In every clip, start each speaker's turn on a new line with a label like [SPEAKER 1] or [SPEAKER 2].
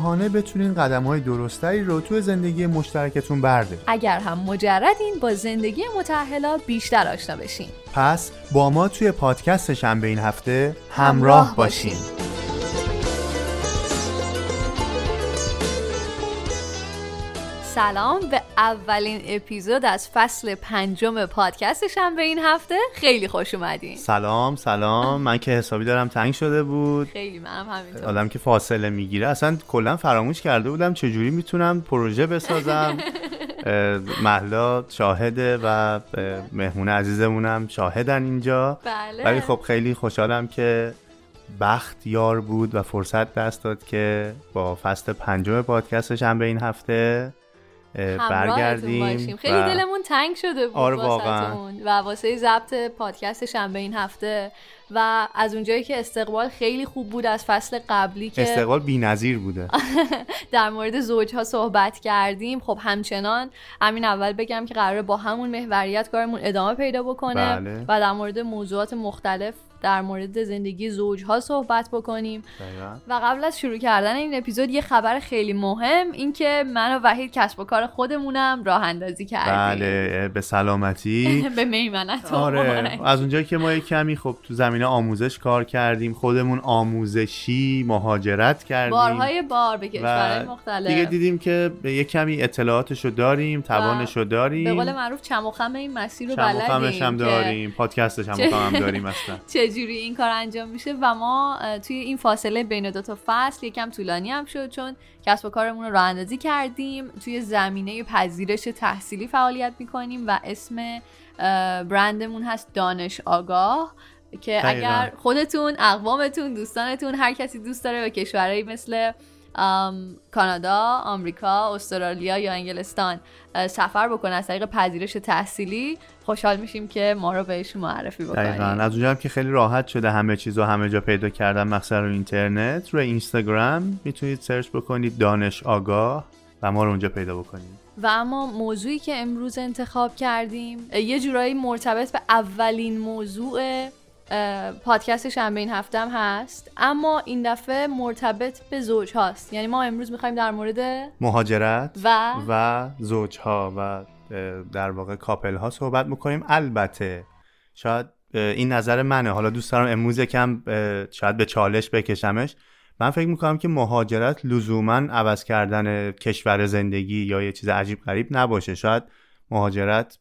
[SPEAKER 1] آگاهانه بتونین قدم های درستری رو توی زندگی مشترکتون بردارید
[SPEAKER 2] اگر هم مجردین با زندگی متأهلا بیشتر آشنا بشین.
[SPEAKER 1] پس با ما توی پادکست شنبه این هفته همراه باشین.
[SPEAKER 2] سلام به اولین اپیزود از فصل پنجم پادکستشم به این هفته. خیلی خوش اومدین.
[SPEAKER 1] سلام سلام. من که حسابی دارم تنگ شده بود.
[SPEAKER 2] خیلی منم همینطور.
[SPEAKER 1] آدم که فاصله می‌گیره. اصلا کلا فراموش کرده بودم چجوری می‌تونم پروژه بسازم. محلا شاهده و مهمون عزیزمونم شاهدن اینجا.
[SPEAKER 2] بله.
[SPEAKER 1] ولی خب خیلی خوشحالم که بخت یار بود و فرصت دست داد که با فصل پنجم پادکستش هم به این هفته برگردیم
[SPEAKER 2] باشیم. خیلی
[SPEAKER 1] و
[SPEAKER 2] دلمون تنگ شده بود
[SPEAKER 1] آره. واقعا.
[SPEAKER 2] و واسه ضبط پادکست شنبه این هفته و از اونجایی که استقبال خیلی خوب بود از فصل قبلی که
[SPEAKER 1] استقبال بی‌نظیر بوده
[SPEAKER 2] در مورد زوجها صحبت کردیم خب همچنان همین اول بگم که قراره با همون محوریت کارمون ادامه پیدا بکنه
[SPEAKER 1] بله.
[SPEAKER 2] و در مورد موضوعات مختلف در مورد زندگی زوجها صحبت بکنیم.
[SPEAKER 1] دقیقاً.
[SPEAKER 2] و قبل از شروع کردن این اپیزود یه خبر خیلی مهم این که من و وحید کسب و کار خودمونم راه اندازی کردیم.
[SPEAKER 1] بله به سلامتی.
[SPEAKER 2] به میمنت
[SPEAKER 1] آره. از اونجایی که ما یک کمی خب تو زمینه آموزش کار کردیم خودمون آموزشی مهاجرت کردیم.
[SPEAKER 2] بارهای بار به کشورهای مختلف.
[SPEAKER 1] دیگه دیدیم که به یک کمی اطلاعاتشو داریم توانشو
[SPEAKER 2] به
[SPEAKER 1] داریم
[SPEAKER 2] قول معروف چم و خم این مسیر رو بلدیم
[SPEAKER 1] هم داریم. پادکستش هم
[SPEAKER 2] چه-
[SPEAKER 1] داریم اصلا.
[SPEAKER 2] چجوری این کار انجام میشه و ما توی این فاصله بین دو تا فصل یکم طولانی هم شد چون کسب و کارمون رو راه اندازی کردیم توی زمینه پذیرش تحصیلی فعالیت می‌کنیم و اسم برندمون هست دانش آگاه که
[SPEAKER 1] دقیقاً.
[SPEAKER 2] اگر خودتون اقوامتون دوستانتون هر کسی دوست داره به کشورهایی مثل کانادا، آمریکا، استرالیا یا انگلستان. سفر بکنه از طریق پذیرش تحصیلی. خوشحال میشیم که ما رو بهشون معرفی
[SPEAKER 1] دقیقا.
[SPEAKER 2] بکنیم
[SPEAKER 1] از اونجا هم که خیلی راحت شده همه چیز رو همه جا پیدا کردن مخصوصا رو اینترنت. روی اینستاگرام می‌تونید سرچ بکنید دانش آگاه و ما رو اونجا پیدا بکنید.
[SPEAKER 2] و اما موضوعی که امروز انتخاب کردیم یه جورایی مرتبط به اولین موضوع پادکست شنبه این هفته هم هست. اما این دفعه مرتبط به زوج هاست. یعنی ما امروز می‌خوایم در مورد
[SPEAKER 1] مهاجرت
[SPEAKER 2] و
[SPEAKER 1] و زوجها و اه، در واقع کاپل ها صحبت می‌کنیم البته شاید این نظر منه. حالا دوست دارم امروز یکم شاید به چالش بکشمش. من فکر می‌کنم که مهاجرت لزوما عوض کردن کشور زندگی یا یه چیز عجیب غریب نباشه. شاید مهاجرت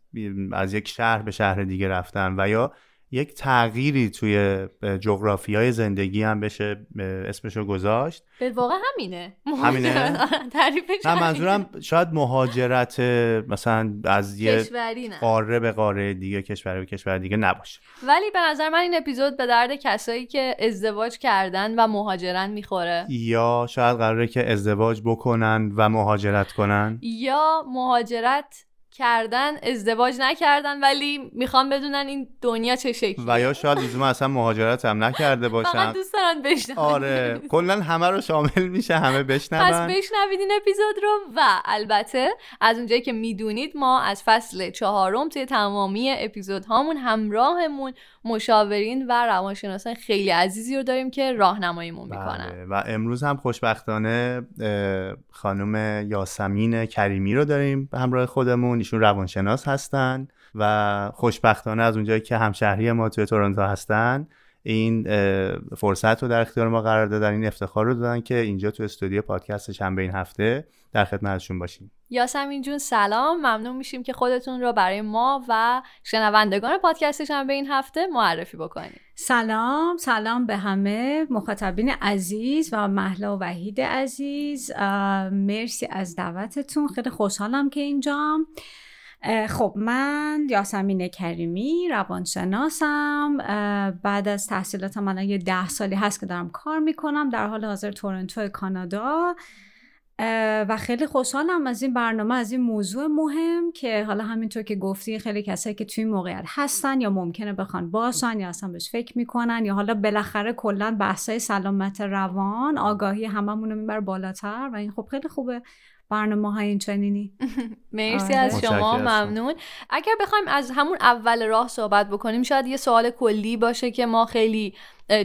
[SPEAKER 1] از یک شهر به شهر دیگه رفتن و یا یک تغییری توی جغرافی های زندگی هم بشه اسمشو گذاشت.
[SPEAKER 2] به واقع همینه.
[SPEAKER 1] همینه؟
[SPEAKER 2] تعریفش
[SPEAKER 1] نه. منظورم شاید مهاجرت مثلا از یه قاره به قاره دیگه کشور به کشور دیگه نباشه.
[SPEAKER 2] ولی به نظر من این اپیزود به درد کسایی که ازدواج کردن و مهاجرن می‌خوره.
[SPEAKER 1] یا شاید قراره که ازدواج بکنن و مهاجرت کنن.
[SPEAKER 2] یا مهاجرت کردن ازدواج نکردن ولی می‌خوان بدونن این دنیا چه شکلی
[SPEAKER 1] و یا شاید لزوما اصلا مهاجرت هم نکرده باشن.
[SPEAKER 2] فقط دوست دارن بشنون.
[SPEAKER 1] آره کلا همه رو شامل میشه همه
[SPEAKER 2] پس
[SPEAKER 1] بشنون
[SPEAKER 2] بشنوید این اپیزود رو و البته از اونجایی که می‌دونید ما از فصل چهارم توی تمامی اپیزود هامون همراهمون مشاورین و روانشناسان خیلی عزیزی رو داریم که راهنماییمون می‌کنن
[SPEAKER 1] بله. و امروز هم خوشبختانه خانم یاسمین کریمی رو داریم همراه خودمون ایشون روانشناس هستن و خوشبختانه از اونجایی که همشهری ما توی تورنتو هستن این فرصت رو در اختیار ما قرار دادن این افتخار رو دادن که اینجا تو استودیو پادکست شنبه این هفته در خدمتشون باشیم.
[SPEAKER 2] یاسمین جون سلام. ممنون میشیم که خودتون رو برای ما و شنوندگان پادکستش هم به این هفته معرفی بکنید.
[SPEAKER 3] سلام. سلام به همه مخاطبین عزیز و محلا و وحید عزیز. مرسی از دعوتتون. خیلی خوشحالم که اینجام. خب من یاسمین کریمی روانشناسم بعد از تحصیلاتم الان یه ده سالی هست که دارم کار می‌کنم در حال حاضر تورنتو کانادا. و خیلی خوشحالم از این برنامه از این موضوع مهم که حالا همینطور که گفتی خیلی کسایی که توی موقعیت هستن یا ممکنه بخوان باشن یا اصلا بهش فکر می‌کنن یا حالا بالاخره کلا بحثای سلامت روان آگاهی هممون رو می‌بره بالاتر. و این خب خیلی خوبه. برنامه های این چنینی.
[SPEAKER 2] مرسی از آره. شما ممنون. اگر بخوایم از همون اول راه صحبت بکنیم شاید یه سوال کلی باشه که ما خیلی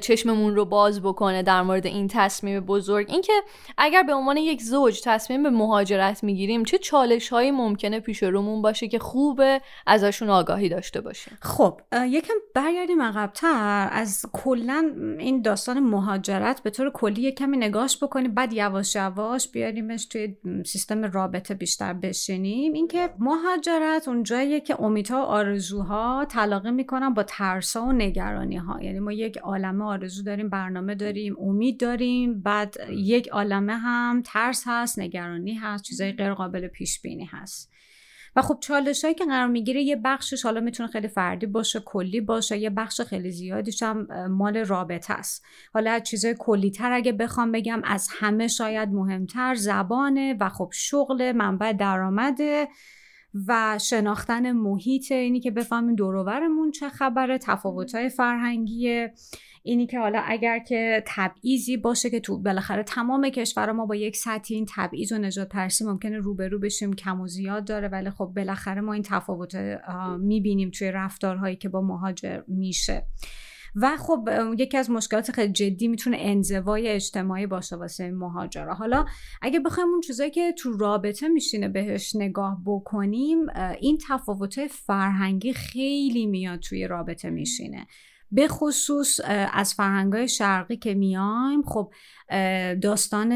[SPEAKER 2] چشممون رو باز بکنه در مورد این تصمیم بزرگ. اینکه اگر به عنوان یک زوج تصمیم به مهاجرت می‌گیریم چه چالش هایی ممکنه پیش رومون باشه که خوبه ازشون آگاهی داشته باشیم؟
[SPEAKER 3] خب یکم برگردیم عقبتر. از کلا این داستان مهاجرت به طور کلی کمی نگاش بکنیم. بعد یواش یواش بیاریمش توی سیستم رابطه بیشتر بشینیم. اینکه مهاجرت اون جاییه که امیدها و آرزوها تلاقی می‌کنن با ترسا و نگرانی ها یعنی ما یک عالم عالمه آرزو داریم برنامه داریم امید داریم. بعد یک عالمه هم ترس هست نگرانی هست چیزای غیر قابل پیش بینی هست. و خب چالش هایی که قرار می‌گیره یه بخشش حالا می‌تونه خیلی فردی باشه کلی باشه یه بخش خیلی زیادیش هم مال رابطه است. حالا از چیزای کلی تر اگه بخوام بگم از همه شاید مهمتر زبانه و خب شغل منبع درآمده. و شناختن محیط اینی که بفهمیم دوروبرمون چه خبره تفاوت‌های فرهنگی اینی که حالا اگر که تبعیضی باشه که تو بالاخره تمام کشور ما با یک سطح این تبعیض و نجات پرسی ممکنه روبرو بشیم کم و زیاد داره ولی خب بالاخره ما این تفاوت می‌بینیم توی رفتارهایی که با مهاجر میشه. و خب یکی از مشکلات خیلی جدی می‌تونه انزوای اجتماعی باشه واسه مهاجرا. حالا اگه بخوایم اون چیزایی که تو رابطه میشینه بهش نگاه بکنیم این تفاوت فرهنگی خیلی میاد توی رابطه میشینه. به خصوص از فرهنگای شرقی که میایم خب داستان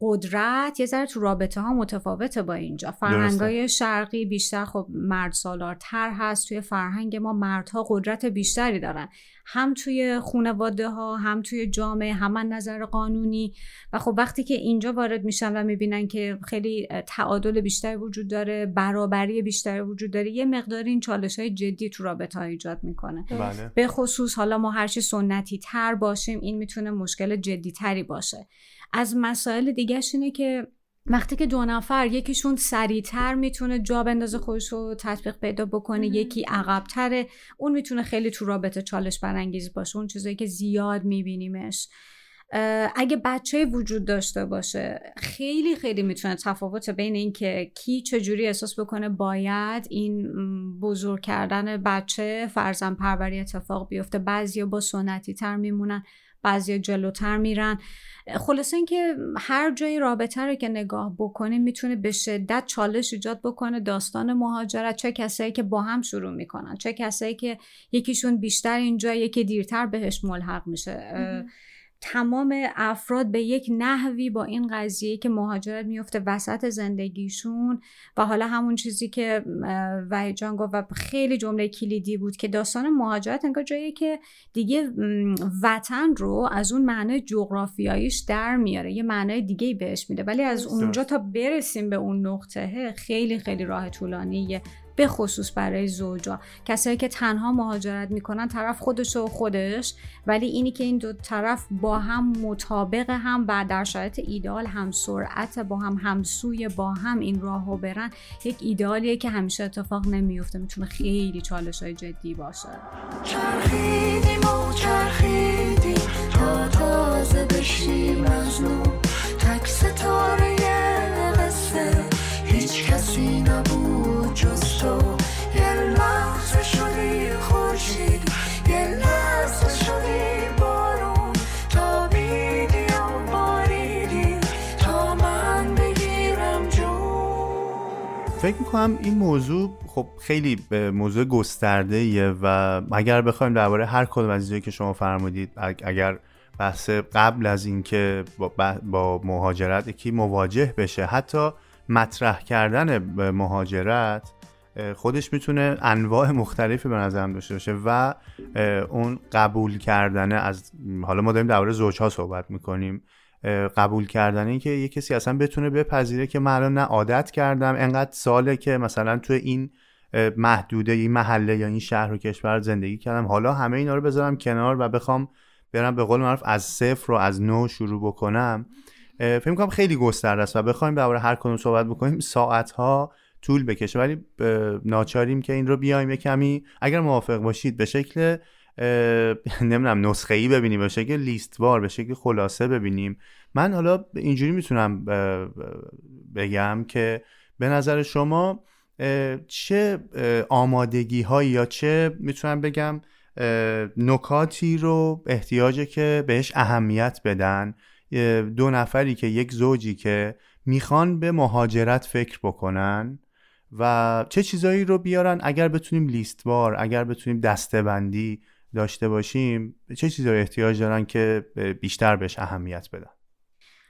[SPEAKER 3] قدرت یه ذره تو رابطه ها متفاوته با اینجا. فرهنگای شرقی بیشتر خب مرد سالارتر هست. توی فرهنگ ما مردها قدرت بیشتری دارن. هم توی خانواده ها هم توی جامعه هم نظر قانونی. و خب وقتی که اینجا وارد میشن و می‌بینن که خیلی تعادل بیشتری وجود داره برابری بیشتری وجود داره یه مقدار این چالش های جدی تو رابطه ها ایجاد می‌کنه. بله. به خصوص حالا ما هرچی سنتی تر باشیم این می‌تونه مشکل جدی تری باشه. از مسائل دیگه اینه که وقتی که دو نفر یکیشون سریعتر می‌تونه جا بندازه خودش رو تطبیق پیدا بکنه یکی عقبتره اون می‌تونه خیلی تو رابطه چالش برانگیز باشه اون چیزایی که زیاد میبینیمش. اگه بچه وجود داشته باشه خیلی خیلی می‌تونه تفاوت بین اینکه کی چجوری احساس بکنه باید این بزرگ کردن بچه فرزن پروری اتفاق بیفته. بعضیا با سنتی تر میمونن. بعضیا جلوتر میرن. خلاصه اینکه هر جای رابطه رو که نگاه بکنیم می‌تونه به شدت چالش ایجاد بکنه داستان مهاجرت. چه کسایی که با هم شروع می‌کنن چه کسایی که یکیشون بیشتر اینجا یکی دیرتر بهش ملحق میشه. تمام افراد به یک نحوی با این قضیه که مهاجرت میفته وسط زندگیشون و حالا همون چیزی که وحید جان گفت و خیلی جمله کلیدی بود که داستان مهاجرت انگار جایی که دیگه وطن رو از اون معنای جغرافیاییش در میاره یه معنای دیگه بهش میده. ولی از اونجا تا برسیم به اون نقطه خیلی خیلی راه طولانیه. به خصوص برای زوجا کسایی که تنها مهاجرت می‌کنن طرف خودش و خودش ولی اینی که این دو طرف با هم مطابق هم و در شرایط ایدال هم سرعت با هم همسوی با هم این راهو برن یک ایدالیه که همیشه اتفاق نمیفته می‌تونه خیلی چالش های جدی باشه. چرخیدیم و چرخیدیم تا تازه بشیم از نو.
[SPEAKER 1] فکر می‌کنم این موضوع خب خیلی موضوع گسترده ایه و اگر بخوایم درباره هر کدوم از که شما فرمودید اگر بحث قبل از اینکه با, با مهاجرت یکی مواجه بشه حتی مطرح کردن مهاجرت خودش می‌تونه انواع مختلفی به نظرم داشته باشه و اون قبول کردن از حالا ما داریم درباره زوجها صحبت می‌کنیم. قبول کردن این که یه کسی اصلا بتونه بپذیره که من الان نه عادت کردم انقدر ساله که مثلا تو این محدوده این محله یا این شهر و کشور زندگی کردم. حالا همه اینا رو بذارم کنار و بخوام برم به قول معروف از صفر رو از نو شروع بکنم. فکر می‌کنم خیلی گسترده است و بخوایم درباره هر کدوم صحبت بکنیم ساعت ها طول بکشه. ولی ناچاریم که این رو بیایم یه کمی اگر موافق باشید به شکل نمی‌دونم نسخه ای ببینیم به شکل لیستوار به شکل خلاصه ببینیم. من حالا اینجوری می‌تونم بگم که به نظر شما چه آمادگی هایی یا چه می‌تونم بگم نکاتی رو احتیاجه که بهش اهمیت بدن؟ دو نفری که یک زوجی که می‌خوان به مهاجرت فکر بکنن و چه چیزایی رو بیارن؟ اگر بتونیم لیستوار اگر بتونیم دسته بندی داشته باشیم چه چیزایی احتیاج دارن که بیشتر بهش اهمیت بدن؟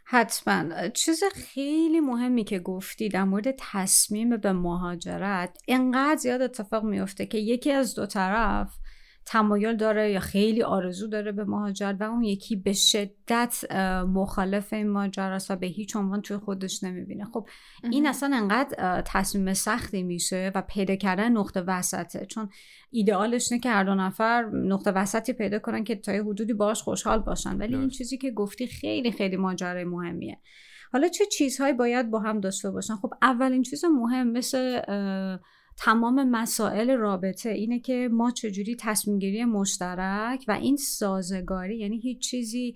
[SPEAKER 3] حتما. چیز خیلی مهمی که گفتی در مورد تصمیم به مهاجرت اینقدر زیاد اتفاق میفته که یکی از دو طرف تمایل داره یا خیلی آرزو داره به مهاجرت و اون یکی به شدت مخالف این ماجرا است و به هیچ عنوان توی خودش نمی‌بینه. خب این اصلا انقدر تصمیم سختی میشه و پیدا کردن نقطه وسطه. چون ایدئالش نه که هر دو نفر نقطه وسطی پیدا کنن که تا یه حدودی باش خوشحال باشن. ولی این چیزی که گفتی خیلی خیلی ماجرای مهمیه. حالا چه چیزهایی باید با هم داشته باشن؟ خب اولین چیز مهم مثل تمام مسائل رابطه اینه که ما چجوری تصمیم گیری مشترک و این سازگاری یعنی هیچ چیزی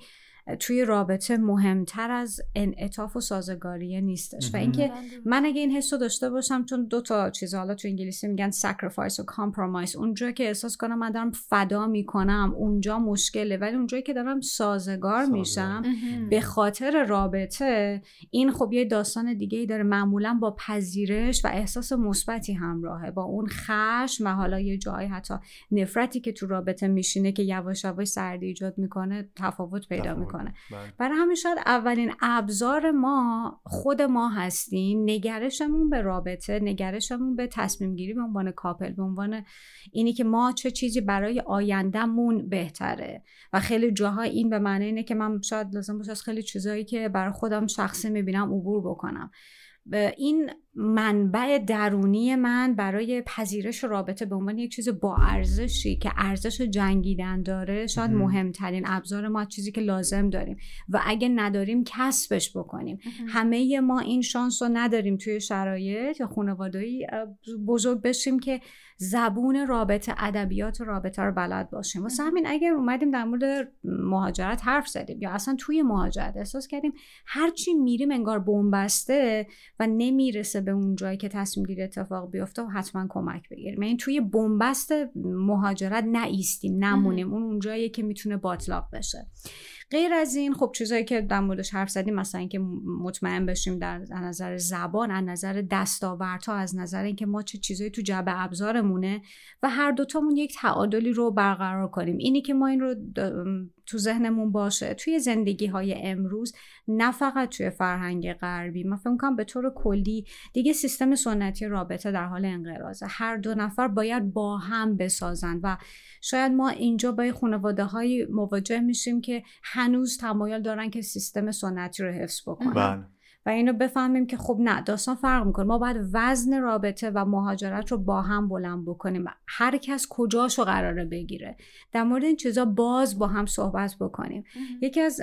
[SPEAKER 3] توی رابطه مهمتر از انعطاف و سازگاریه نیستش. و اینکه من اگه این حس رو داشته باشم چون دو تا چیز حالا تو انگلیسی میگن sacrifice و compromise اونجا که احساس کنم من دارم فدا می‌کنم اونجا مشکله. ولی اونجایی که دارم سازگار میشم به خاطر رابطه این خب یه داستان دیگه ای داره. معمولا با پذیرش و احساس مثبتی همراهه. با اون خشم و حالا یه جایی حتی نفرتی که تو رابطه میشینه که یواش یواش سردی ایجاد می‌کنه تفاوت پیدا می‌کنه. بله. برای همین شاید اولین ابزار ما خود ما هستیم نگرشمون به رابطه نگرشمون به تصمیم گیری به عنوان کاپل به عنوان اینی که ما چه چیزی برای آیندهمون بهتره. و خیلی جاها این به معنی اینه که من شاید لازم باشه از خیلی چیزهایی که برای خودم شخصی می‌بینم عبور بکنم. این منبع درونی من برای پذیرش رابطه به عنوان یک چیز با ارزشی که ارزش جنگیدن داره شاید مهمترین ابزار ما چیزی که لازم داریم. و اگه نداریم کسبش بکنیم. همه ما این شانس رو نداریم توی شرایط یا خانواده‌ای بزرگ بشیم که زبون رابطه ادبیات رابطه رو بلد باشیم. واسه همین اگر اومدیم در مورد مهاجرت حرف زدیم یا اصلا توی مهاجرت احساس کردیم هرچی میریم انگار بنبسته و نمی‌رسه به اون جایی که تصمیم گیری اتفاق بیفته و حتما کمک بگیریم. یعنی توی بنبست مهاجرت نایستیم نمونیم. اون اونجایی که می‌تونه باطلاق بشه. غیر از این خب چیزایی که در موردش حرف زدیم مثلا اینکه مطمئن بشیم در نظر زبان از نظر دستاوردها از نظر اینکه ما چه چیزایی تو جبه ابزارمونه و هر دوتامون یک تعادلی رو برقرار کنیم. اینی که ما این رو تو ذهنمون باشه. توی زندگی های امروز نه فقط توی فرهنگ غربی. من فکر کنم به طور کلی دیگه سیستم سنتی رابطه در حال انقراضه هر دو نفر باید با هم بسازن و شاید ما اینجا با خانواده های مواجه میشیم که هنوز تمایل دارن که سیستم سنتی رو حفظ بکنن. بله. و اینو بفهمیم که خب نه داستان فرق می‌کنه. ما باید وزن رابطه و مهاجرت رو با هم بلند بکنیم هر کس کجاشو قراره بگیره. در مورد این چیزا باز با هم صحبت بکنیم. یکی از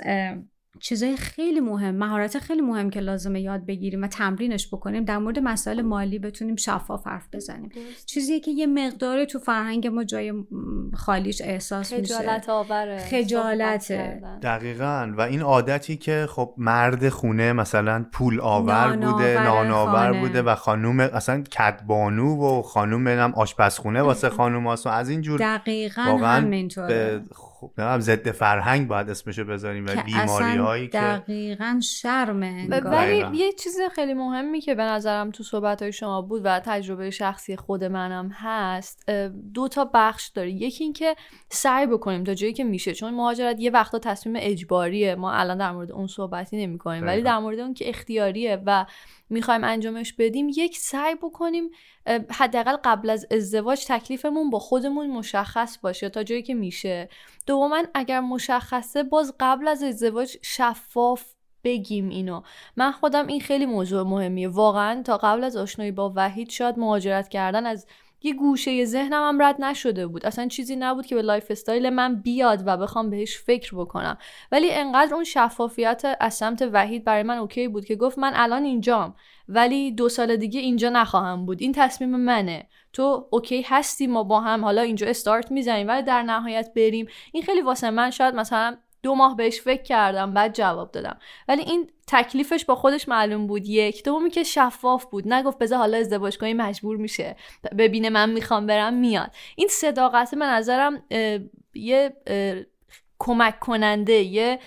[SPEAKER 3] چیزای خیلی مهم مهارت خیلی مهم که لازمه یاد بگیریم و تمرینش بکنیم در مورد مسائل مالی بتونیم شفاف حرف بزنیم. چیزی که یه مقداری تو فرهنگ ما جای خالیش احساس
[SPEAKER 2] میشه. خجالت آوره.
[SPEAKER 3] خجالت
[SPEAKER 1] دقیقا. و این عادتی که خب مرد خونه مثلا پول آور بوده نانآور بوده و خانوم اصلا کدبانو و خانوم هم آشپزخونه واسه خانوم و از این جور
[SPEAKER 3] دقیقا همینطوره.
[SPEAKER 1] خب ضد فرهنگ باید اسمشو بذاریم و بیماری هایی که
[SPEAKER 3] دقیقا شرمه
[SPEAKER 2] ولی یه چیز خیلی مهمی که به نظرم تو صحبت های شما بود و تجربه شخصی خود منم هست دو تا بخش داره. یکی اینکه سعی بکنیم تا جایی که میشه چون مهاجرت یه وقتا تصمیم اجباریه. ما الان در مورد اون صحبتی نمی کنیم ولی در مورد اون که اختیاریه و می‌خوایم انجامش بدیم یک سعی بکنیم حداقل قبل از ازدواج تکلیفمون با خودمون مشخص باشه تا جایی که میشه. دوما اگر مشخصه باز قبل از ازدواج شفاف بگیم اینو. من خودم این خیلی موضوع مهمیه. واقعا تا قبل از آشنایی با وحید شاید مهاجرت کردن از یه گوشه ذهنم هم رد نشده بود. اصلا چیزی نبود که به lifestyle من بیاد و بخوام بهش فکر بکنم. ولی انقدر اون شفافیت از سمت وحید برای من OK بود که گفت من الان اینجام. ولی دو سال دیگه اینجا نخواهم بود. این تصمیم منه. تو OK هستی ما با هم حالا اینجا استارت می‌زنیم ولی در نهایت بریم. این خیلی واسه من شاید مثلا دو ماه بهش فکر کردم بعد جواب دادم. ولی این تکلیفش با خودش معلوم بود. یک. دومی که شفاف بود. نگفت بذار حالا ازدواج کنی مجبور میشه. ببینه من می‌خوام برم میاد. این صداقت به نظرم یه کمک کننده یه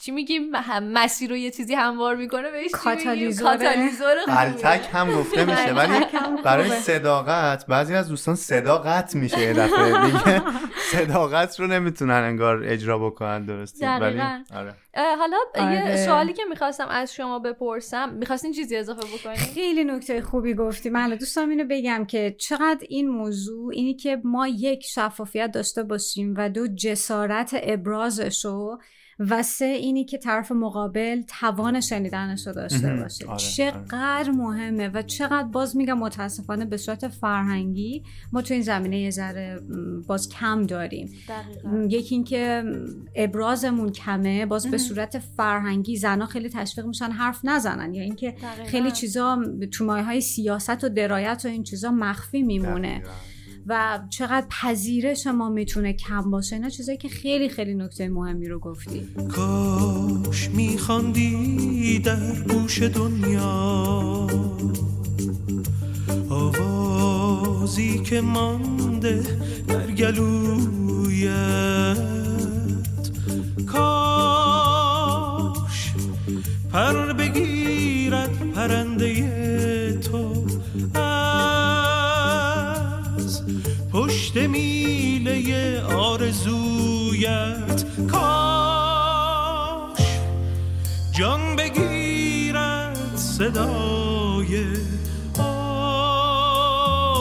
[SPEAKER 2] چی میگیم؟ مسیر رو یه چیزی هموار می‌کنه بهش
[SPEAKER 3] کاتالیزور
[SPEAKER 1] التک هم گفته میشه ولی برای صداقت بعضی از دوستان صداقت میشه یه دفعه. دیگه صداقت رو نمی‌تونن انگار اجرا بکنن درستی. ولی
[SPEAKER 2] آره. حالا یه آره. سوالی که می‌خواستم از شما بپرسم می‌خواستین چیزی اضافه بکنید
[SPEAKER 3] خیلی نکته خوبی گفتی. من دوستان اینو بگم که چقدر این موضوع اینی که ما یک شفافیت داشته باشیم و دو جسارت ابرازش رو و سه اینی که طرف مقابل توان شنیدنش رو داشته باشه. آره، چقدر آره. مهمه و چقدر باز میگم متاسفانه به صورت فرهنگی ما تو این زمینه یه ذره باز کم داریم. یکی اینکه ابرازمون کمه باز به صورت فرهنگی زنها خیلی تشویق میشن حرف نزنن یا اینکه خیلی چیزا تو مایه های سیاست و درایت و این چیزا مخفی میمونه. و چقدر پذیرش ما می‌تونه کم باشه اینا چیزایی که خیلی خیلی نکته مهمی رو گفتی.
[SPEAKER 4] کاش میخواندی در گوش دنیا. آوازی که مانده در گلویت. کاش پر بگیرد پرنده تو. پشت میله آرزویت کاش. جان بگیرد صدای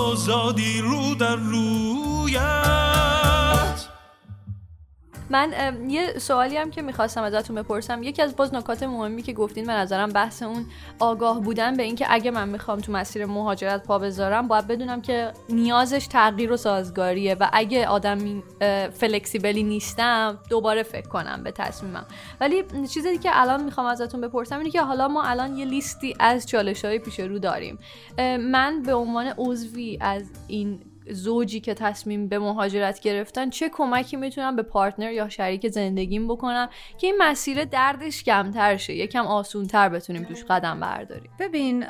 [SPEAKER 4] آزادی رو در رویت.
[SPEAKER 2] من یه سوالی هم که می‌خواستم ازتون بپرسم. یکی از باز نکات مهمی که گفتین به نظرم بحث اون آگاه بودن به اینکه اگه من می‌خوام تو مسیر مهاجرت پا بذارم باید بدونم که نیازش تغییر و سازگاریه و اگه آدم فلکسیبلی نیستم دوباره فکر کنم به تصمیمم. ولی چیزی که الان می‌خوام ازتون بپرسم اینه که حالا ما الان یه لیستی از چالش های پیش رو داریم. من به عنوان عضوی از این زوجی که تصمیم به مهاجرت گرفتن چه کمکی می‌تونم به پارتنر یا شریک زندگیم بکنم که این مسیر دردش کمتر شه. یکم آسونتر بتونیم توش قدم برداریم.
[SPEAKER 3] ببین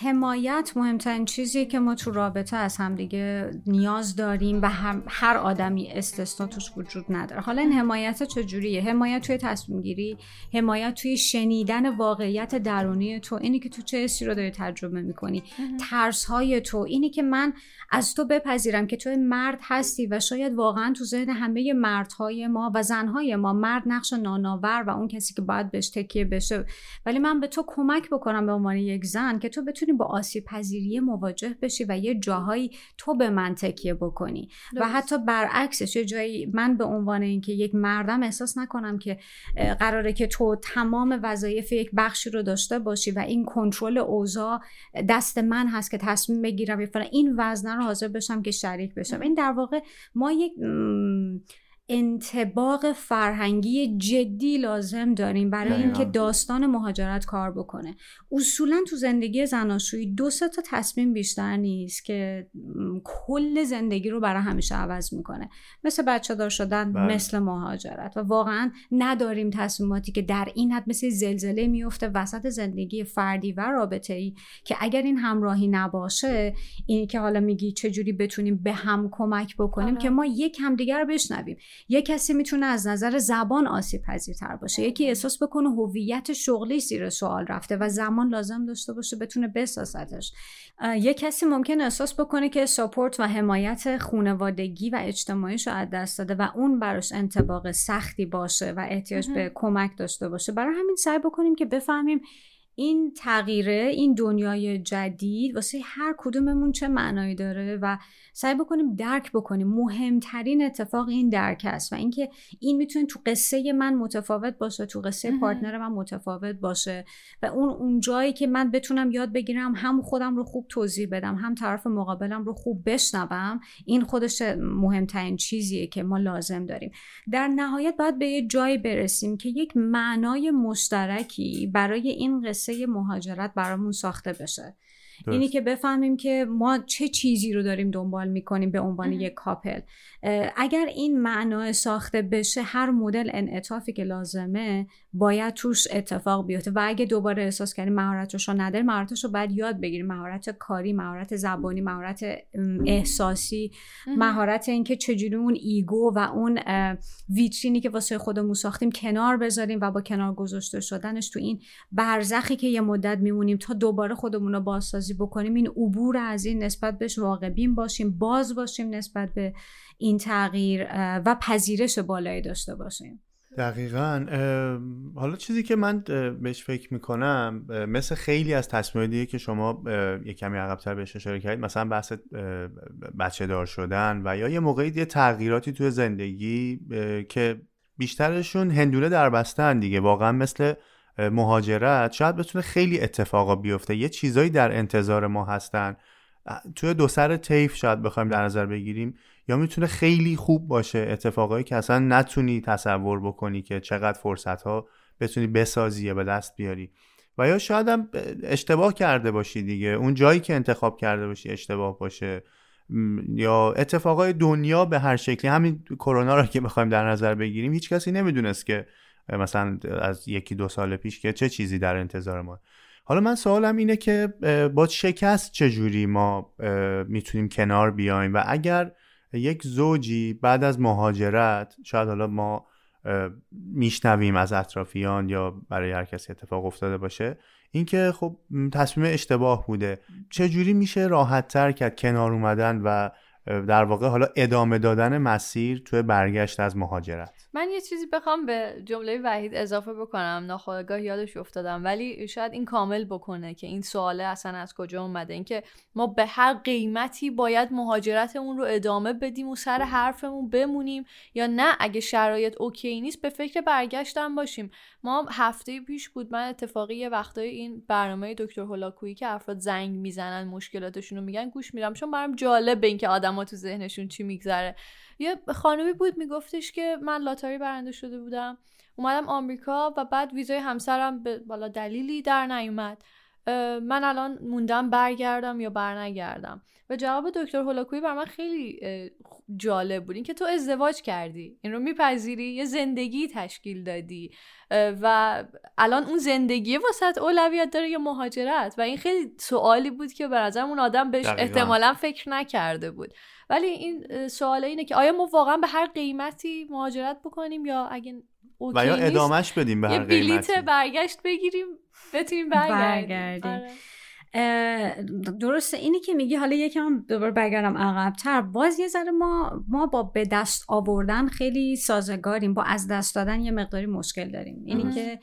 [SPEAKER 3] حمایت مهمترین چیزی که ما تو رابطه از همدیگه نیاز داریم و هر آدمی استثنا توش وجود نداره. حالا این حمایت چجوریه؟ حمایت توی تصمیم گیری حمایت توی شنیدن واقعیت درونی تو. اینی که تو چه حسی رو داری تجربه می‌کنی؟ ترس های تو. اینی که من از تو بپذیرم که تو مرد هستی و شاید واقعا تو ذهن همه مردهای ما و زنهای ما مرد نقش ناناور و اون کسی که باید بهش تکیه بشه. ولی من به تو کمک بکنم به عنوان یک زن که تو بتونی با آسیب پذیری مواجه بشی و یه جاهایی تو به من تکیه بکنی. و حتی برعکسش یه جایی من به عنوان اینکه یک مردم احساس نکنم که قراره که تو تمام وظایف یک بخشی رو داشته باشی و این کنترل اوضاع دست من هست که تصمیم بگیرم این وزنه رو حاضر بشم که شریک بشم. این در واقع ما یک انتباق فرهنگی جدی لازم داریم برای اینکه داستان مهاجرت کار بکنه. اصولا تو زندگی زناشویی دو سه تا تصمیم بیشتر نیست که کل زندگی رو برای همیشه عوض می‌کنه. مثل بچه دار شدن بله. مثل مهاجرت. و واقعا نداریم تصمیماتی که در این حد مثل زلزله میفته وسط زندگی فردی و رابطه ای که اگر این همراهی نباشه اینی که حالا میگی چجوری بتونیم به هم کمک بکنیم آره. که ما یک همدیگر رو بشنویم. یک کسی می‌تونه از نظر زبان آسیب پذیرتر باشه. یکی احساس بکنه هویت شغلی زیر سوال رفته و زمان لازم داشته باشه بتونه بسازتش یک کسی ممکن احساس بکنه که ساپورت و حمایت خانوادگی و اجتماعیش رو از دست داده و اون براش انتباق سختی باشه و احتیاج به کمک داشته باشه. برای همین سعی بکنیم که بفهمیم این تغییره این دنیای جدید واسه هر کدوممون چه معنایی داره و سعی بکنیم درک بکنیم. مهمترین اتفاق این درک است و اینکه این می‌تونه تو قصه من متفاوت باشه تو قصه پارتنر من متفاوت باشه و اون اون جایی که من بتونم یاد بگیرم هم خودم رو خوب توضیح بدم هم طرف مقابلم رو خوب بشنوم این خودش مهمترین چیزیه که ما لازم داریم. در نهایت باید به یه جایی برسیم که یک معنای مشترکی برای این قصه مهاجرت برامون ساخته بشه. اینی که بفهمیم که ما چه چیزی رو داریم دنبال می‌کنیم به عنوان یک کاپل. اگر این معنا ساخته بشه هر مدل انعطافی که لازمه باید توش اتفاق بیفته. و اگه دوباره احساس کردیم مهارتش رو نداری مهارتش رو باید یاد بگیریم مهارت کاری مهارت زبانی مهارت احساسی مهارت اینکه چجوری اون ایگو و اون ویترینی که واسه خودمون ساختیم کنار بذاریم و با کنار گذاشته شدنش تو این برزخی که یه مدت میمونیم تا دوباره خودمون رو بازسازی بکنیم این عبور از این نسبت بهش واقع بین باشیم باز باشیم نسبت به این تغییر و پذیرش بالایی داشته باشیم.
[SPEAKER 1] دقیقا حالا چیزی که من بهش فکر می‌کنم مثل خیلی از تصمیمات دیگه که شما یه کمی عقبتر بهش اشاره کردید مثلا بحث بچه دار شدن و یا یه موقعی یه تغییراتی توی زندگی که بیشترشون هندونه در بستن دیگه واقعا مثل مهاجرت شاید بتونه خیلی اتفاقا بیفته. یه چیزایی در انتظار ما هستن. توی دو سر طیف شاید بخوایم در نظر بگیریم. یا می‌تونه خیلی خوب باشه اتفاقایی که اصلا نتونی تصور بکنی که چقدر فرصت ها بتونی بسازی به دست بیاری. و یا شاید هم اشتباه کرده باشی دیگه. اون جایی که انتخاب کرده باشی اشتباه باشه. یا اتفاقای دنیا به هر شکلی همین کرونا رو که بخوایم در نظر بگیریم هیچ کسی نمی‌دونست که مثلا از یکی دو سال پیش که چه چیزی در انتظار ما حالا من سوالم اینه که با شکست چجوری ما می‌تونیم کنار بیایم؟ و اگر یک زوجی بعد از مهاجرت شاید حالا ما میشنویم از اطرافیان یا برای هر کسی اتفاق افتاده باشه اینکه خب تصمیم اشتباه بوده. چجوری میشه راحت تر کرد کنار اومدن و در واقع حالا ادامه دادن مسیر توی برگشت از مهاجرت؟
[SPEAKER 2] من یه چیزی بخوام به جمله وحید اضافه بکنم. ناخودآگاه یادش افتادم. ولی شاید این کامل بکنه که این سواله اصلا از کجا اومده. اینکه ما به هر قیمتی باید مهاجرتمون رو ادامه بدیم و سر حرفمون بمونیم یا نه. اگه شرایط اوکی نیست به فکر برگشتن باشیم. ما هفته پیش بود من اتفاقی یه وقتای این برنامه دکتر هولاکویی که افراد زنگ می‌زنن مشکلاتشون رو میگن گوش میرم چون برام جالب اینکه آدما تو ذهنشون چی میگذره. یه خانمی بود میگفتش که من لاتاری برنده شده بودم. اومدم آمریکا و بعد ویزای همسرم به بالا دلیلی در نیومد. من الان موندم برگردم یا برنگردم. و جواب دکتر هولاکویی بر من خیلی جالب بود. اینکه تو ازدواج کردی. این رو میپذیری. یه زندگی تشکیل دادی. و الان اون زندگی واسط اولویت داره یا مهاجرت. و این خیلی سوالی بود که به نظرم اون آدم بهش احتمالا فکر نکرده بود. ولی این سوال اینه که آیا ما واقعا به هر قیمتی مهاجرت بکنیم یا اگه
[SPEAKER 1] و یا ادامهش بدیم به هر
[SPEAKER 2] قیمتی؟ یه بلیت برگشت بگیریم بتونیم برگردیم. آره.
[SPEAKER 3] درسته. اینی که میگی حالا یکم دوباره برگردم عقبتر. باز یه ذره ما ما با به دست آوردن خیلی سازگاریم. با از دست دادن یه مقداری مشکل داریم. اینی که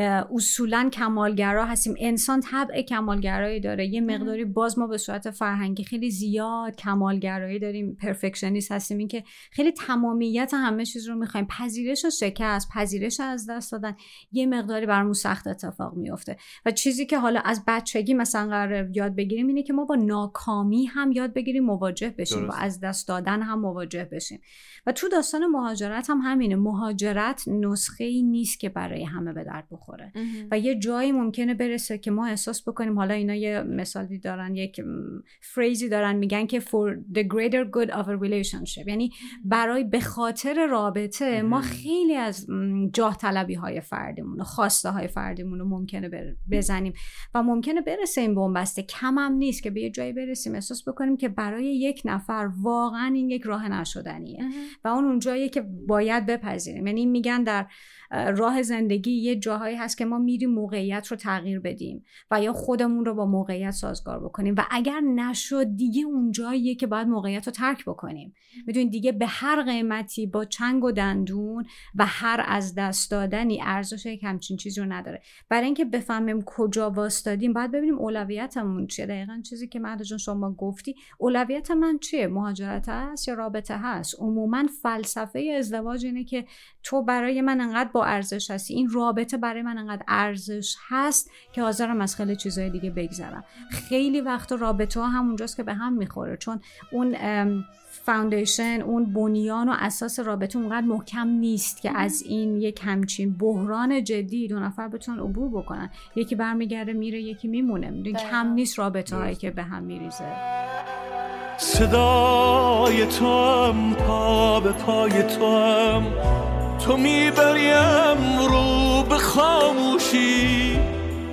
[SPEAKER 3] اصولا کمالگرا هستیم. انسان طبع کمالگرایی داره. یه مقداری باز ما به صورت فرهنگی خیلی زیاد کمالگرایی داریم. پرفکشنیست هستیم. این که خیلی تمامیت همه چیز رو می‌خوایم. پذیرش و شکست پذیرش از دست دادن یه مقداری برامون سخت اتفاق میفته و چیزی که حالا از بچگی مثلا قرار یاد بگیریم اینه که ما با ناکامی هم یاد بگیریم مواجه بشیم. با از دست دادن هم مواجه بشیم. و تو داستان مهاجرت هم همینه. مهاجرت نسخه ای نیست که برای همه به درد بخوره. و یه جایی ممکنه برسه که ما احساس بکنیم حالا اینا یه مثالی دارن یک فریزی دارن میگن که for the greater good of a relationship. یعنی برای به خاطر رابطه ما خیلی از جاه طلبی های فردیمون و خواسته های فردیمون رو ممکنه بزنیم. و ممکنه برسیم این بنبسته کم هم نیست که به یه جایی برسیم احساس بکنیم که برای یک نفر واقعا این یک راه نشدنیه. و اون اون جاییه که باید بپذیریم. یعنی میگن در راه زندگی یه جاهایی هست که ما میریم موقعیت رو تغییر بدیم و یا خودمون رو با موقعیت سازگار بکنیم. و اگر نشد دیگه اون جاییه که باید موقعیت رو ترک بکنیم. می‌دونید دیگه به هر قیمتی با چنگ و دندون و هر از دست دادنی ارزش یک همچین چیزی رو نداره. برای اینکه بفهمیم کجا واسطادیم باید ببینیم اولویتمون چیه. دقیقا چیزی که مهد جون شما گفتی اولویت من چیه؟ مهاجرت هست یا رابطه هست؟ عموما فلسفه ازدواج اینه که تو برای من انقدر با ارزش هستی. این رابطه برای من انقدر ارزش هست که حاضرم از خیلی چیزهای دیگه بگذرم. خیلی وقت رابطه ها همونجاست که به هم می‌خوره. چون اون foundation اون بنیان و اساس رابطه اونقدر محکم نیست که از این یک همچین بحران جدی دو نفر بتونن عبور بکنن. یکی برمیگرده میره یکی میمونه. میدونی کم نیست رابطه هایی که به هم میریزه.
[SPEAKER 4] صدای تو هم پا به پای تو هم تو می‌بریم رو به خاموشی.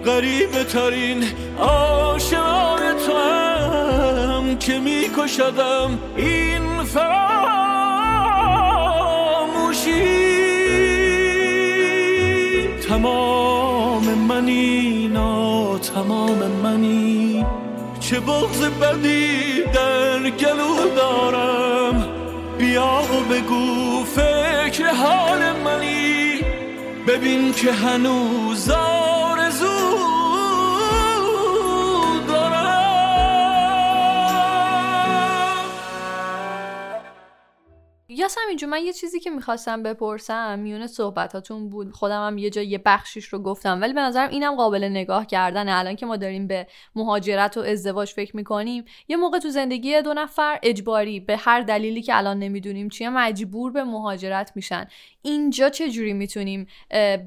[SPEAKER 4] غریبه ترین آشنای تو هم که میکشدم این فراموشی. تمام منی نا تمام منی. چه بغض بدی در گلو دارم. بیا و بگو فکر حال منی. ببین که هنوز آرزو
[SPEAKER 2] یاسم اینجا من یه چیزی که می‌خواستم بپرسم میونه صحبتاتون بود. خودم هم یه جا یه بخشیش رو گفتم ولی به نظرم اینم قابل نگاه کردن الان که ما داریم به مهاجرت و ازدواج فکر می‌کنیم یه موقع تو زندگی دو نفر اجباری به هر دلیلی که الان نمی‌دونیم چیه مجبور به مهاجرت میشن. اینجا چه جوری می‌تونیم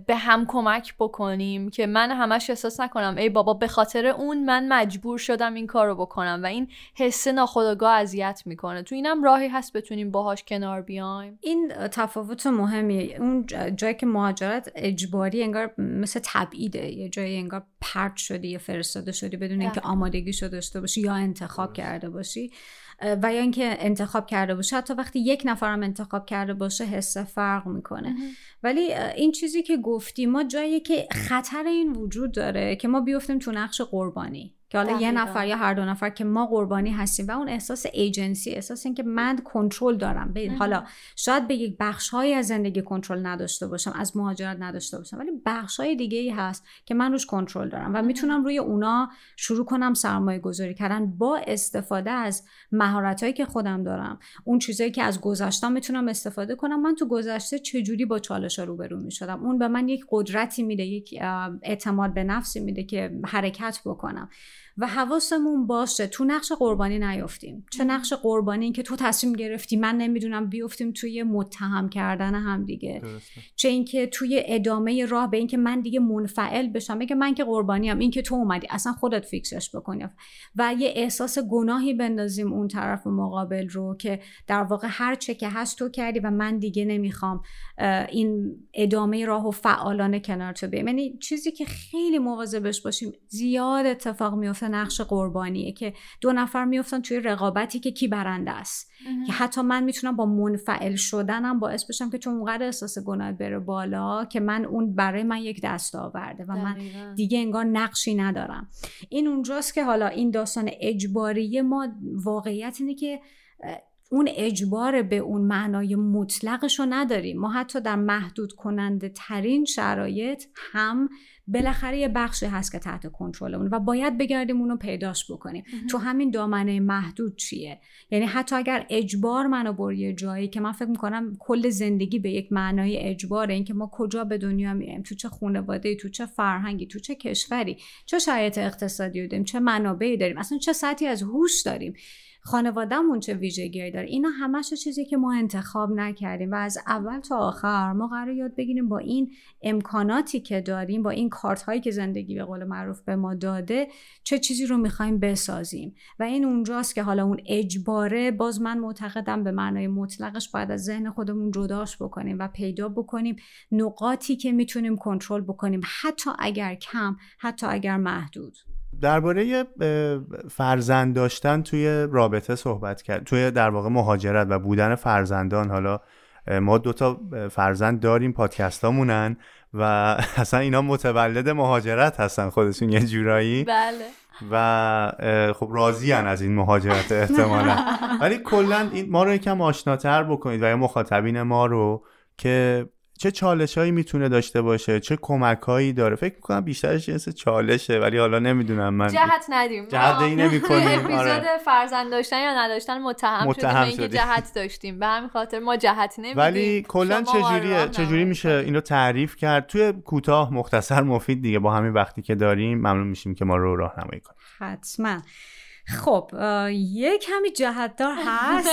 [SPEAKER 2] به هم کمک بکنیم که من همش احساس نکنم ای بابا به خاطر اون من مجبور شدم این کارو بکنم و این حس ناخودآگاه اذیت می‌کنه. تو اینم راهی هست بتونیم باهاش کنار بیایم.
[SPEAKER 3] این تفاوت مهمیه. اون جایی که مهاجرت اجباری انگار مثل تبعیده. یه جایی انگار پرت شدی یا فرستاده شدی بدون اینکه آمادگیشو داشته باشی یا انتخاب کرده باشی. و یا اینکه انتخاب کرده باشه. حتی وقتی یک نفرم انتخاب کرده باشه حس فرق می‌کنه. ولی این چیزی که گفتی ما جایی که خطر این وجود داره که ما بیفتیم تو نقش قربانی. که حالا یه نفر یا هر دو نفر که ما قربانی هستیم و اون احساس ایجنسی احساس اینکه من کنترل دارم. به حالا شاید به یک بخشهایی از زندگی کنترل نداشته باشم از مهاجرت نداشته باشم ولی بخشهای دیگه ای هست که من روش کنترل دارم و می‌تونم روی اونا شروع کنم سرمایه گذاری کردن با استفاده از مهارتهایی که خودم دارم. اون چیزایی که از گذشته می‌تونم استفاده کنم. من تو گذشته چجوری با چالش روبرو می‌شدم؟ اون به من یک قدرتی میده یک اعتماد به نفسی میده که حرکت بکنم. و حواسمون باشه. تو نقش قربانی نیافتیم. چه نقش قربانی؟ که تو تصمیم گرفتی. من نمی‌دونم بیفتیم توی متهم کردن هم دیگه. چه اینکه توی ادامه راه به اینکه من دیگه منفعل بشم. بگه من که قربانی هم این که تو اومدی. اصلا خودت فیکسش بکنی. و یه احساس گناهی بندازیم اون طرف مقابل رو که در واقع هر چه که هست تو کردی و من دیگه نمی‌خوام این ادامه راه و فعالانه کنار تو بیام یعنی چیزی که خیلی مواظبش باشیم. زیاد اتفاق میفته نقش قربانیه که دو نفر میفتن توی رقابتی که کی برنده است. که حتی من می‌تونم با منفعل شدنم باعث بشم که تو اونقدر احساس گناه بره بالا که من اون برای من یک دست آورده و من دیگه انگار نقشی ندارم. این اونجاست که حالا این داستان اجباری ما واقعیت اینه که اون اجبار به اون معنای مطلقش رو نداریم. ما حتی در محدود کننده ترین شرایط هم بالاخره یه بخشی هست که تحت کنترلمون و باید بگردیم اونو پیداش بکنیم. تو همین دامنه محدود چیه؟ یعنی حتی اگر اجبار منو بر یه جایی که من فکر می‌کنم کل زندگی به یک معنای اجباره اینکه ما کجا به دنیا میایم تو چه خانواده تو چه فرهنگی تو چه کشوری چه شرایط اقتصادی داریم چه منابعی داریم اصلا چه سطحی از هوش داریم. خانوادهمون چه ویژگیهایی داره؟ اینا همش چیزی که ما انتخاب نکردیم و از اول تا آخر ما قرار یاد بگیریم با این امکاناتی که داریم با این کارت هایی که زندگی به قول معروف به ما داده چه چیزی رو می‌خوایم بسازیم. و این اونجاست که حالا اون اجباره باز من معتقدم به معنای مطلقش باید از ذهن خودمون جداش بکنیم و پیدا بکنیم نقاطی که می‌تونیم کنترل بکنیم حتی اگر کم حتی اگر محدود.
[SPEAKER 1] درباره فرزند داشتن توی رابطه صحبت کرد توی در واقع مهاجرت و بودن فرزندان. حالا ما دوتا فرزند داریم پادکست هامونن و اصلا اینا متولد مهاجرت هستن خودشون یه جورایی.
[SPEAKER 2] بله.
[SPEAKER 1] و خب راضی از این مهاجرت احتمالا. ولی کلا این ما رو یکم آشناتر بکنید و یا مخاطبین ما رو که چه چالش هایی می‌تونه داشته باشه چه کمک هایی داره. فکر می‌کنم بیشترش جنس چالشه ولی حالا نمی‌دونم من.
[SPEAKER 2] جهت ندیم.
[SPEAKER 1] جهت ای نمی کنیم
[SPEAKER 2] آره. فرزند داشتن یا نداشتن متهم, متهم شدیم. اینکه جهت داشتیم. به همین خاطر ما جهت نمیدیم.
[SPEAKER 1] ولی کلا چجوریه چجوری میشه اینو تعریف کرد؟ توی کوتاه مختصر مفید دیگه با همین وقتی که داریم ممنون میشیم که ما رو راهنمایی کنیم
[SPEAKER 3] حتما. خب یه کمی جهتدار هست.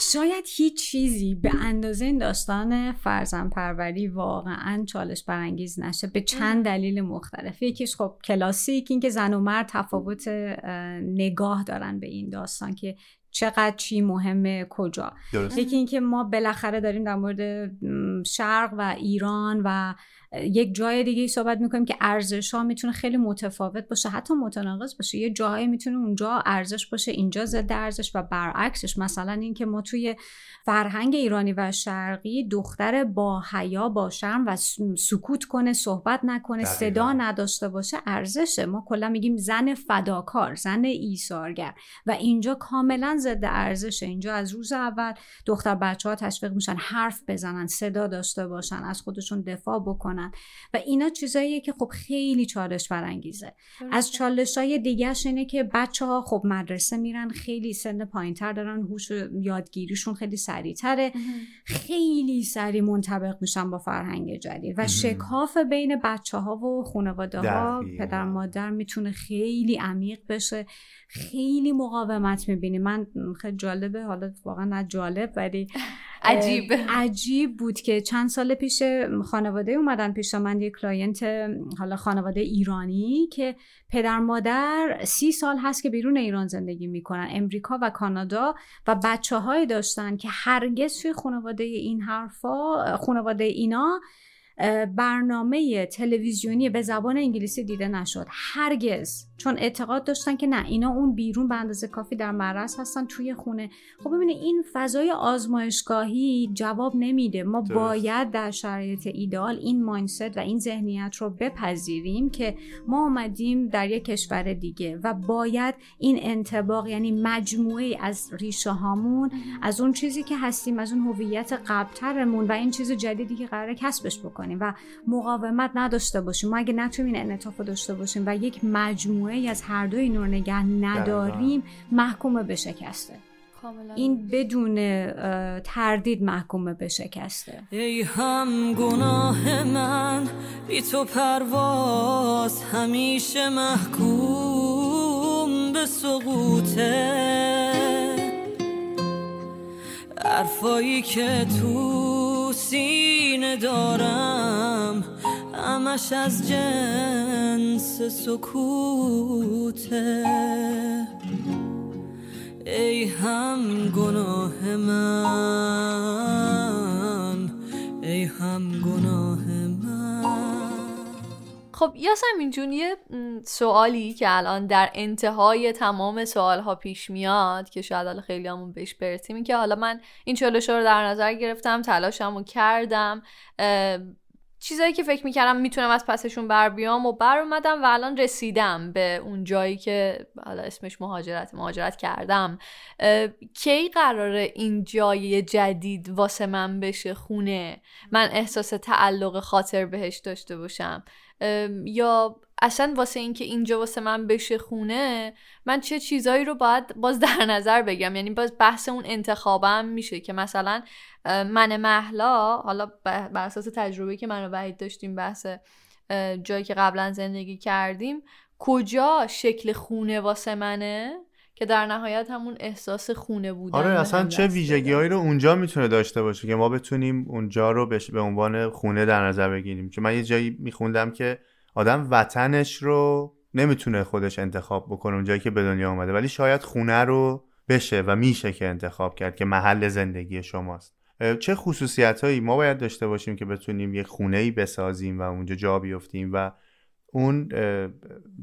[SPEAKER 3] شاید هیچ چیزی به اندازه این داستان فرزن پروری واقعا چالش برانگیز نشه به چند دلیل مختلف. یکیش خب کلاسیک اینکه زن و مرد تفاوت نگاه دارن به این داستان که چقدر چی مهمه کجا. یکی اینکه ما بالاخره داریم در مورد شرق و ایران و یک جای دیگه صحبت می‌کنیم که ارزش ها می‌تونه خیلی متفاوت باشه حتی متناقض باشه. یه جاهایی می‌تونه اونجا ارزش باشه اینجا ضد ارزش و برعکسش. مثلا اینکه ما توی فرهنگ ایرانی و شرقی دختر با حیا باشم و سکوت کنه صحبت نکنه صدا نداشته باشه ارزشه. ما کلا میگیم زن فداکار زن ایثارگر و اینجا کاملا ضد ارزشه. اینجا از روز اول دختر بچه ها تشویق میشن حرف بزنن صدا داشته باشن از خودشون دفاع بکنن. و اینا چیزاییه که خب خیلی چالش برانگیزه. از چالش های دیگهش اینه که بچه ها خب مدرسه میرن خیلی سن پایینتر دارن هوش یادگیریشون خیلی سریعتره. خیلی سریع منطبق میشن با فرهنگ جدید و شکاف بین بچه ها و خانواده ها پدر مادر می‌تونه خیلی عمیق بشه. خیلی مقاومت می‌بینی. من خیلی جالبه حالا واقعا نه جالب ولی
[SPEAKER 2] عجیب.
[SPEAKER 3] عجیب بود که چند سال پیش خانواده اومدن پیش من یه client حالا خانواده ایرانی که پدر مادر سی سال هست که بیرون ایران زندگی می‌کنن امریکا و کانادا و بچه های داشتن که هرگز توی خانواده این حرفا خانواده اینا برنامه تلویزیونی به زبان انگلیسی دیده نشد. هرگز. چون اعتقاد داشتن که نه اینا اون بیرون به اندازه کافی در معرض هستن توی خونه. خب ببینید این فضای آزمایشگاهی جواب نمیده. ما باید در شرایط ایدال این ماینست و این ذهنیت رو بپذیریم که ما آمدیم در یک کشور دیگه و باید این انتباق یعنی مجموعه از ریشه هامون از اون چیزی که هستیم از اون هویت قبلترمون و این چیز جدیدی که قراره کسبش بکنیم. و مقاومت نداشته باشیم. ما اگه نتونیم این انعطاف داشته باشیم و یک مجموعه از هر دوی نور نگه نداریم محکوم به شکسته. این بدون تردید محکوم به شکسته.
[SPEAKER 4] ای هم گناه من بی تو پرواز همیشه محکوم به سقوطه. حرفایی که سینه دارم همش از جنس سکوته. ای هم گناه من ای هم گناه من
[SPEAKER 2] خب یاسمین جون یه سوالی که الان در انتهای تمام سوال ها پیش میاد که شاید حالا خیلی همون بهش برسیم این که حالا من این چالش رو در نظر گرفتم تلاشم رو کردم چیزایی که فکر می‌کردم می‌تونم از پسشون بر بیام و بر اومدم و الان رسیدم به اون جایی که حالا اسمش مهاجرت مهاجرت کردم. کی قراره این جای جدید واسه من بشه خونه؟ من احساس تعلق خاطر بهش داشته باشم. یا اصلا واسه اینکه اینجا واسه من بشه خونه من چه چیزایی رو باید باز در نظر بگم. یعنی باز بحث اون انتخابم میشه که مثلا من محلا حالا بر اساس تجربه که من و وحید داشتیم بحث جایی که قبلا زندگی کردیم کجا شکل خونه واسه منه؟ که در نهایت همون احساس خونه بودن
[SPEAKER 1] آره اصلا چه ویژگی هایی رو اونجا می‌تونه داشته باشه که ما بتونیم اونجا رو به عنوان خونه در نظر بگیریم. که من یه جایی میخوندم که آدم وطنش رو نمی‌تونه خودش انتخاب بکنه اونجایی که به دنیا آمده ولی شاید خونه رو بشه و میشه که انتخاب کرد که محل زندگی شماست. چه خصوصیت هایی ما باید داشته باشیم که بتونیم یه خونه ای بسازیم و اونجا جا بیفتیم و اون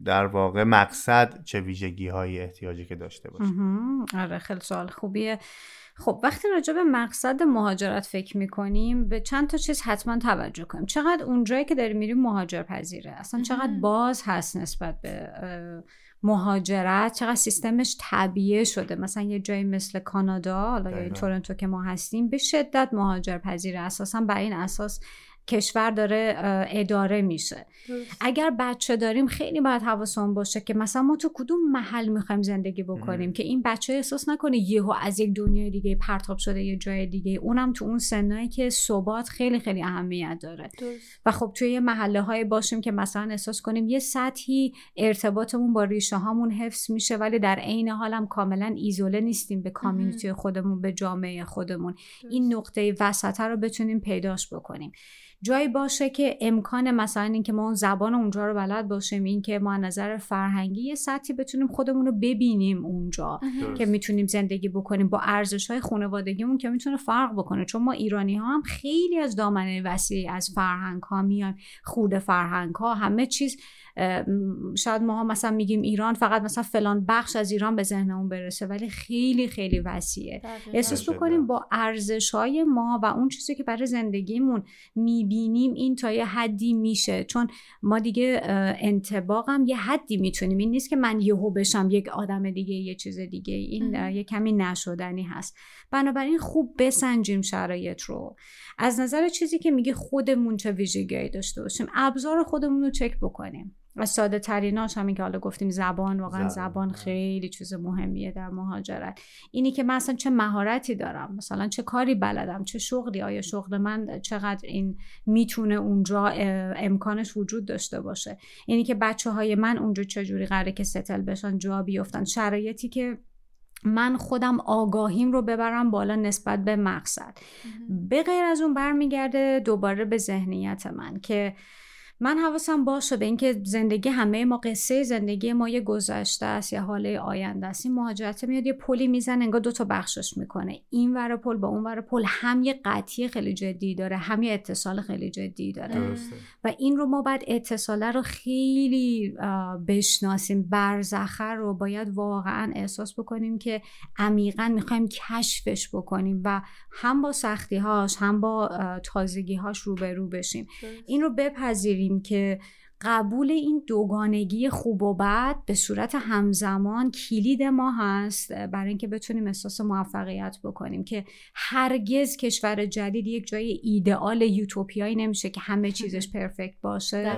[SPEAKER 1] در واقع مقصد چه ویژگی های احتیاجی که داشته باشه.
[SPEAKER 3] آره خیلی سوال خوبیه. خب وقتی راجع به مقصد مهاجرت فکر می‌کنیم به چند تا چیز حتما توجه کنیم. چقدر اونجایی که داریم میریم مهاجر پذیره اصلا چقدر باز هست نسبت به مهاجرت. چقدر سیستمش طبیعه شده. مثلا یه جایی مثل کانادا حالا یا این تورنتو که ما هستیم به شدت مهاجر پذیره اساسا بر این اساس کشور داره اداره میشه. اگر بچه داریم خیلی باید حواسمون باشه که مثلا ما تو کدوم محل می‌خوایم زندگی بکنیم که این بچه احساس نکنه یهو از یک دنیای دیگه پرتاب شده یه جای دیگه. اونم تو اون سنایی که ثبات خیلی خیلی اهمیت داره. و خب توی یه محله های باشیم که مثلا احساس کنیم یه سطحی ارتباطمون با ریشه هامون حفظ میشه ولی در عین حالم کاملا ایزوله نیستیم به کامیونیتی خودمون به جامعه خودمون. این نقطه وسطه رو بتونیم پیداش بکنیم. جایی باشه که امکان مثلا اینکه ما اون زبان اونجا رو بلد باشیم اینکه ما نظر فرهنگی یه سطحی بتونیم خودمون رو ببینیم اونجا که می‌تونیم زندگی بکنیم با ارزش های خانوادگیمون که می‌تونه فرق بکنه. چون ما ایرانی ها هم خیلی از دامنه وسیعی از فرهنگ ها میان خود فرهنگ ها همه چیز شاید ما مثلا میگیم ایران فقط مثلا فلان بخش از ایران به ذهنمون برسه ولی خیلی خیلی وسیعه. احساس بکنیم با ارزش های ما و اون چیزی که برای زندگیمون می‌بینیم این تا یه حدی میشه. چون ما دیگه انتباقم یه حدی می‌تونیم. این نیست که من یهو بشم یک آدم دیگه یه چیز دیگه. این یه کمی نشدنی هست. بنابراین خوب بسنجیم شرایط رو. از نظر چیزی که میگه خودمون چه ویژگیهایی داشته باشیم ابزار خودمون رو چک بکنیم. و ساده تریناش همین که حالا گفتیم زبان واقعا زبان, خیلی چیز مهمیه در مهاجرت. اینی که من اصلا چه مهارتی دارم مثلا چه کاری بلدم چه شغلی آیا شغل من چقدر این می‌تونه اونجا امکانش وجود داشته باشه؟ اینی که بچه های من اونجا چجوری قراره که ستل بشن جا بیفتن؟ شرایطی که من خودم آگاهیم رو ببرم بالا نسبت به مقصد. به غیر از اون برمیگرده دوباره به ذهنیت من که من حواسم باشه به اینکه زندگی همه ما قصه زندگی ما یه گذشته است یا حاله آینده است. این مهاجرت میاد یه پلی می‌زنه انگار دو تا بخشش می‌کنه. این ور پل با اون ور پل هم یه قطعی خیلی جدی داره هم یه اتصال خیلی جدی داره. و این رو ما باید اتصاله رو خیلی بشناسیم. برزخر رو باید واقعا احساس بکنیم که عمیقا می‌خوایم کشفش بکنیم و هم با سختی هاش هم با تازگی هاش روبرو بشیم. این رو بپذیریم. که قبول این دوگانگی خوب و بد به صورت همزمان کلید ما هست برای اینکه بتونیم احساس موفقیت بکنیم که هرگز کشور جدید یک جای ایدئال یوتوپیایی نمیشه که همه چیزش پرفکت باشه.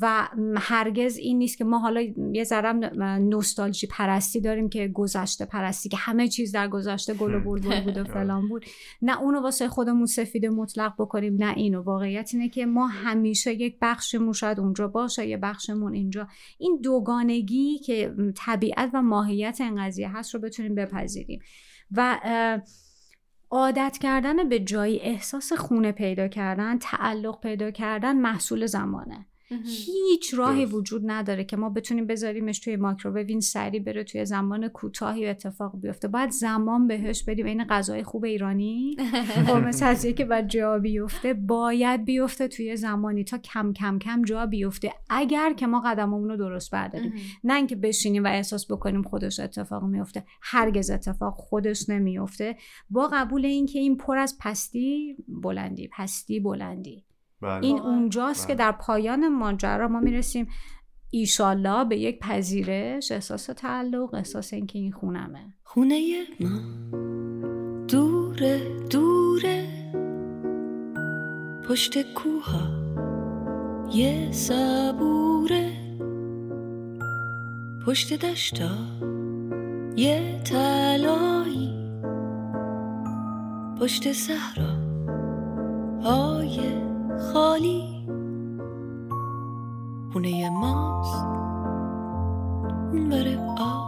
[SPEAKER 3] و هرگز این نیست که ما حالا یه ذرم نوستالژی پرستی داریم که گذشته پرستی که همه چیز در گذشته گل و بلبل بود و فلان بود. نه اونو واسه خودمون سفید مطلق بکنیم نه اینو. واقعیت اینه که ما همیشه یک بخشمون شاید اونجا باشه یه بخشمون اینجا. این دوگانگی که طبیعت و ماهیت این قضیه هست رو بتونیم بپذیریم. و عادت کردن به جایی احساس خونه پیدا کردن تعلق پیدا کردن محصول زمانه. هیچ راهی وجود نداره که ما بتونیم بذاریمش توی مایکروویو این سری بره توی زمان کوتاهی اتفاق بیفته. باید زمان بهش بدیم. این غذای خوب ایرانی. خب مثل که باید جا بیفته باید بیفته توی زمانی تا کم کم کم جا بیفته. اگر که ما قدممون رو درست برداریم. نه اینکه بشینیم و احساس بکنیم خودش اتفاق میفته. هرگز اتفاق خودش نمیفته. با قبول اینکه این پر از پستی بلندی. پستی بلندی. بله. این اونجاست که بله. در پایان ماجرا ما می‌رسیم ایشالله به یک پذیرش احساس تعلق احساس اینکه این خونمه.
[SPEAKER 4] خونه ما. دوره دوره. پشت کوها. یه صبوره. پشت دشتا. یه تلایی پشت صحرا. های خالی. خونه ماست. اون بر آب.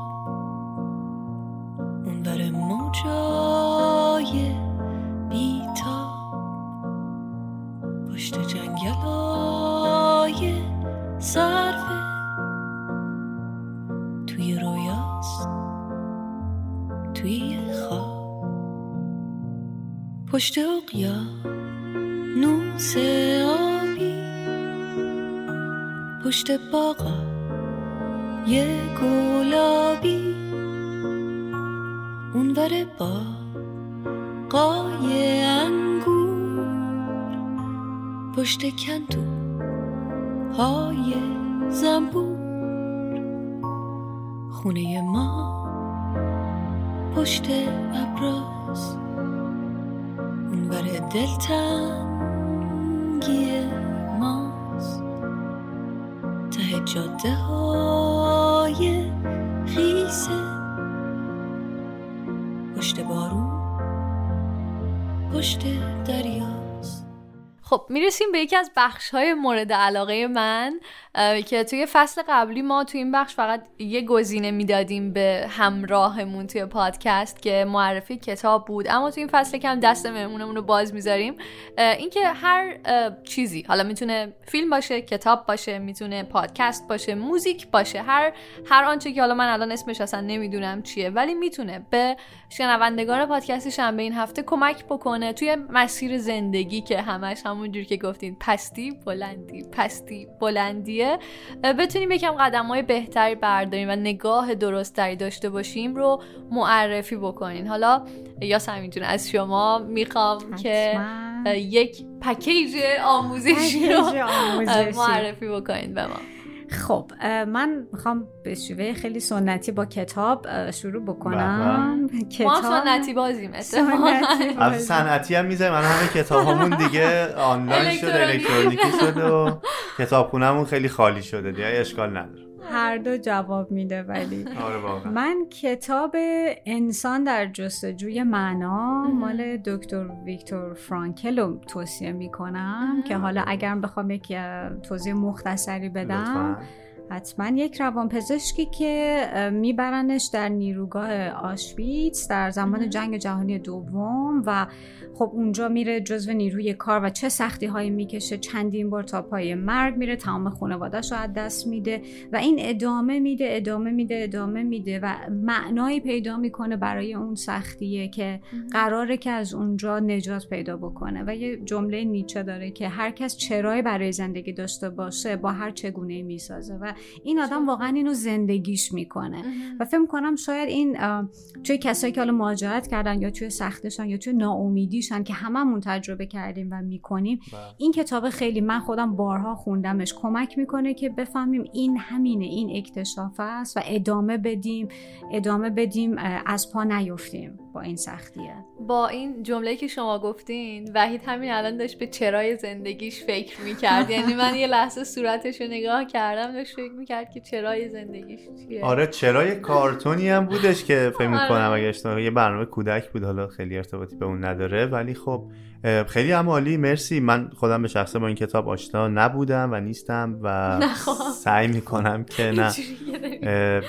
[SPEAKER 4] پشت باغا یه گلابی. اونور با قای انگور پشت کندو های زنبور. خونه ما پشت ابراز اونور دلتنگی
[SPEAKER 2] خب می‌رسیم به یکی از بخش های مورد علاقه من که توی فصل قبلی ما توی این بخش فقط یه گزینه می‌دادیم به همراهمون توی پادکست که معرفی کتاب بود. اما توی این فصل کم دست مهمونمون رو باز می‌ذاریم اینکه هر چیزی حالا می‌تونه فیلم باشه کتاب باشه می‌تونه پادکست باشه موزیک باشه هر هر آنچه که حالا من الان اسمش اصلا نمی‌دونم چیه ولی می‌تونه به شنوندگان پادکست شنبه این هفته کمک بکنه توی مسیر زندگی که همش همونجور که گفتین. پستی بلندی. پستی بلندیه. بتونیم یکم قدم های بهتری برداریم و نگاه درستری داشته باشیم رو معرفی بکنین. حالا یاسمین جون از شما می‌خوام که یک پکیج آموزشی رو. معرفی بکنین به ما.
[SPEAKER 3] خب من می‌خوام به شیوه خیلی سنتی با کتاب شروع بکنم.
[SPEAKER 2] ما
[SPEAKER 3] کتاب
[SPEAKER 2] سنتی بازیم اتفاقا
[SPEAKER 3] سنتی
[SPEAKER 1] از
[SPEAKER 3] بازی.
[SPEAKER 1] صنعتی هم می‌زنیم الان همه کتاب همون دیگه آنلاین شده
[SPEAKER 2] الکترونیکی.
[SPEAKER 1] شده و کتابخونهمون خیلی خالی شده. دیگه اشکال نداره.
[SPEAKER 3] هر دو جواب میده ولی.
[SPEAKER 1] آره واقعا.
[SPEAKER 3] من کتاب انسان در جستجوی معنا مال دکتر ویکتور فرانکل رو توصیه می‌کنم که حالا اگر بخوام یک توضیح مختصری بدم
[SPEAKER 1] لطفاً.
[SPEAKER 3] حتما یک روانپزشکی که میبرنش در نیروگاه آشویتس در زمان جنگ جهانی دوم و خب اونجا میره جزو نیروی کار و چه سختی هایی می‌کشه. چندین بار تا پای مرگ میره تمام خانوادهش رو از دست میده و این ادامه میده ادامه میده ادامه میده و معنایی پیدا می‌کنه برای اون سختیه که قراره که از اونجا نجات پیدا بکنه. و یه جمله نیچه داره که هر کس چرایی برای زندگی داشته باشه با هر چگونه می‌سازه. و این آدم واقعا اینو زندگیش می‌کنه. و فکر کنم شاید این توی کسایی که حالا مهاجرت کردن یا توی سختشان یا توی ناامیدیشن که هممون تجربه کردیم و می‌کنیم
[SPEAKER 1] بله.
[SPEAKER 3] این کتاب خیلی من خودم بارها خوندمش کمک می‌کنه که بفهمیم این همینه این اکتشاف است و ادامه بدیم ادامه بدیم از پا نیفتیم. با این سختیه.
[SPEAKER 2] با این جمله که شما گفتین وحید همین الان داشت به چرای زندگیش فکر می‌کرد. یعنی من یه لحظه صورتش رو نگاه کردم داشت فکر می‌کرد که چرای زندگیش چیه.
[SPEAKER 1] آره چرا یه کارتونی هم بودش که فکر
[SPEAKER 2] آره.
[SPEAKER 1] می‌کنم اگه اشتباه یه برنامه کودک بود حالا خیلی ارتباطی به اون نداره. ولی خب خیلی هم عالی مرسی من خودم به شخصه با این کتاب آشنا نبودم و نیستم و
[SPEAKER 2] خب.
[SPEAKER 1] سعی می‌کنم که نه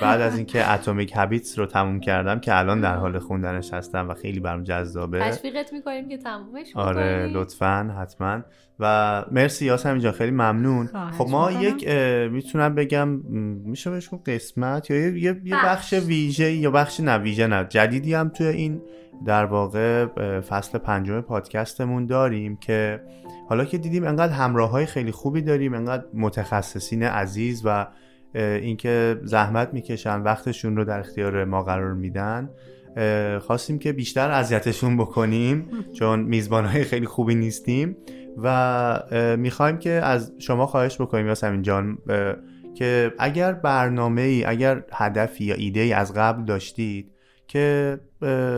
[SPEAKER 1] بعد از اینکه اتمیک هابیتس رو تموم کردم که الان در حال خوندنش هستم و خیلی برام جذابه
[SPEAKER 2] تشویقت می‌کنیم که تمومش
[SPEAKER 1] آره. لطفا حتما و مرسی یاسم جان خیلی ممنون خب ما
[SPEAKER 3] می‌کنم.
[SPEAKER 1] یک می‌تونم بگم میشه بهش قسمت یا یه, یه- یه بخش
[SPEAKER 2] بخش.
[SPEAKER 1] ویژه یا بخش نه ویژه نه جدیدی هم توی این در واقع فصل پنجم پادکستمون داریم که حالا که دیدیم انقدر همراه های خیلی خوبی داریم انقدر متخصصین عزیز و اینکه زحمت می‌کشن وقتشون رو در اختیار ما قرار میدن خواستیم که بیشتر اذیتشون بکنیم چون میزبان های خیلی خوبی نیستیم و می‌خوایم که از شما خواهش بکنیم یاسمین جان که اگر برنامه ای اگر هدفی یا ایده ای از قبل داشتید که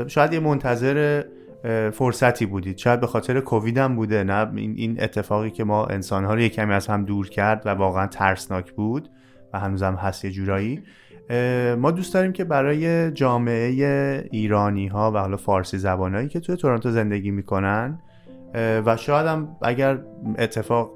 [SPEAKER 1] شاید یه منتظر فرصتی بودید. شاید به خاطر کووید هم بوده. نه این اتفاقی که ما انسانها رو یه کمی از هم دور کرد و واقعا ترسناک بود و هنوزم هست یه جورایی. ما دوست داریم که برای جامعه ایرانی ها و حالا فارسی زبانایی که توی تورنتو زندگی می‌کنن و شاید هم اگر اتفاق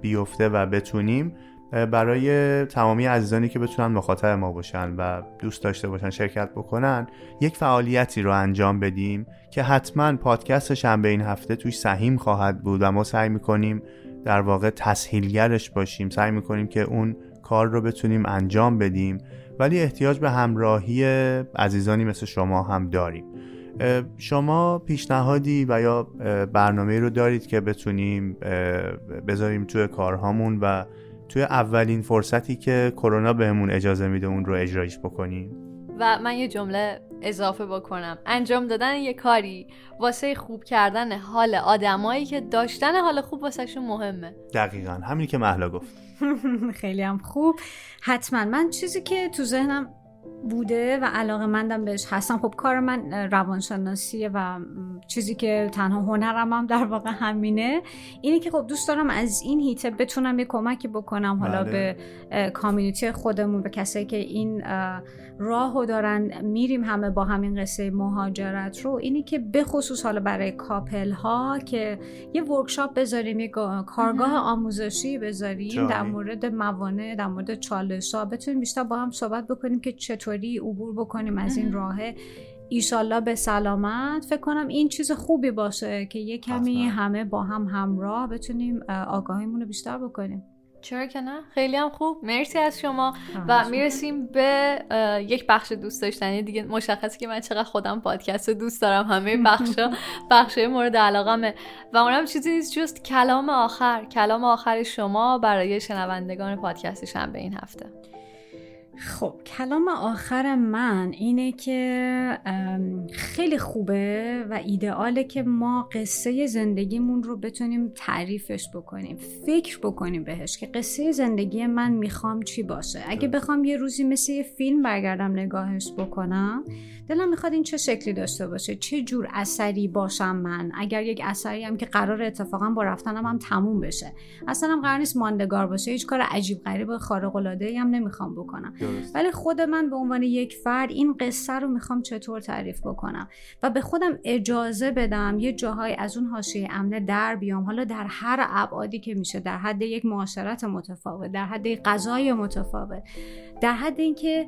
[SPEAKER 1] بیفته و بتونیم برای تمامی عزیزانی که بتونن مخاطب ما باشن و دوست داشته باشن شرکت بکنن یک فعالیتی رو انجام بدیم که حتما پادکست شنبه این هفته توش سهیم خواهد بود و ما سعی می‌کنیم در واقع تسهیلگرش باشیم. سعی می‌کنیم که اون کار رو بتونیم انجام بدیم ولی احتیاج به همراهی عزیزانی مثل شما هم داریم. شما پیشنهادی و یا برنامه رو دارید که بتونیم بذاریم توی کارهامون و توی اولین فرصتی که کرونا بهمون اجازه میده اون رو اجرایش بکنیم.
[SPEAKER 2] و من یه جمله اضافه بکنم. انجام دادن یه کاری واسه خوب کردن حال آدمایی که داشتن حال خوب واسهشون مهمه.
[SPEAKER 1] دقیقا. همینی که محلا گفت.
[SPEAKER 3] خیلی هم خوب. حتما. من چیزی که تو ذهنم بوده و علاقه مندم بهش هستم. خب کار من روانشناسیه و چیزی که تنها هنرم هم در واقع همینه. اینه که خب دوست دارم از این هیته بتونم یه کمکی بکنم. حالا
[SPEAKER 1] بله.
[SPEAKER 3] به کامیونیتی خودمون به کسایی که این راهو دارن میریم همه با همین قصه مهاجرت رو. اینی که به خصوص حالا برای کاپل ها که یه ورکشاپ بذاریم یه کارگاه آموزشی بذاریم در مورد موانع در مورد چالش ها بتونیم بیشتر با هم صحبت بکنیم که چطوری عبور بکنیم از این راه ایشالله به سلامت. فکر کنم این چیز خوبی باشه که یه کمی همه با هم همراه بتونیم آگاهیمون رو بیشتر بکنیم.
[SPEAKER 2] چرا که نه؟ خیلی هم خوب. مرسی از شما. و می‌رسیم به یک بخش دوست داشتنی. دیگه مشخصی که من چقدر خودم پادکست رو دوست دارم. همه بخشا بخش مورد علاقمه. و اونم چیزی نیست جست کلام آخر. کلام آخر شما برای شنوندگان پادکست شنبه این هفته.
[SPEAKER 3] خب کلام آخر من اینه که خیلی خوبه و ایدئاله که ما قصه زندگیمون رو بتونیم تعریفش بکنیم فکر بکنیم بهش که قصه زندگی من می‌خوام چی باشه. اگه بخوام یه روزی مثل یه فیلم برگردم نگاهش بکنم دلم می‌خواد این چه شکلی داشته باشه چه جور اثری باشم من. اگر یک اثری هم که قرار اتفاقا با رفتنم هم تموم بشه. اصلا هم قرار نیست ماندگار باشه. هیچ کار عجیب غریب خارق العاده هم نمی‌خوام بکنم. ولی خود من به عنوان یک فرد این قصه رو می‌خوام چطور تعریف بکنم؟ و به خودم اجازه بدم یه جاهای از اون حاشیه امنه در بیام. حالا در هر ابعادی که میشه در حد یک معاشرت متفاوت در حد غذای متفاوت در حد اینکه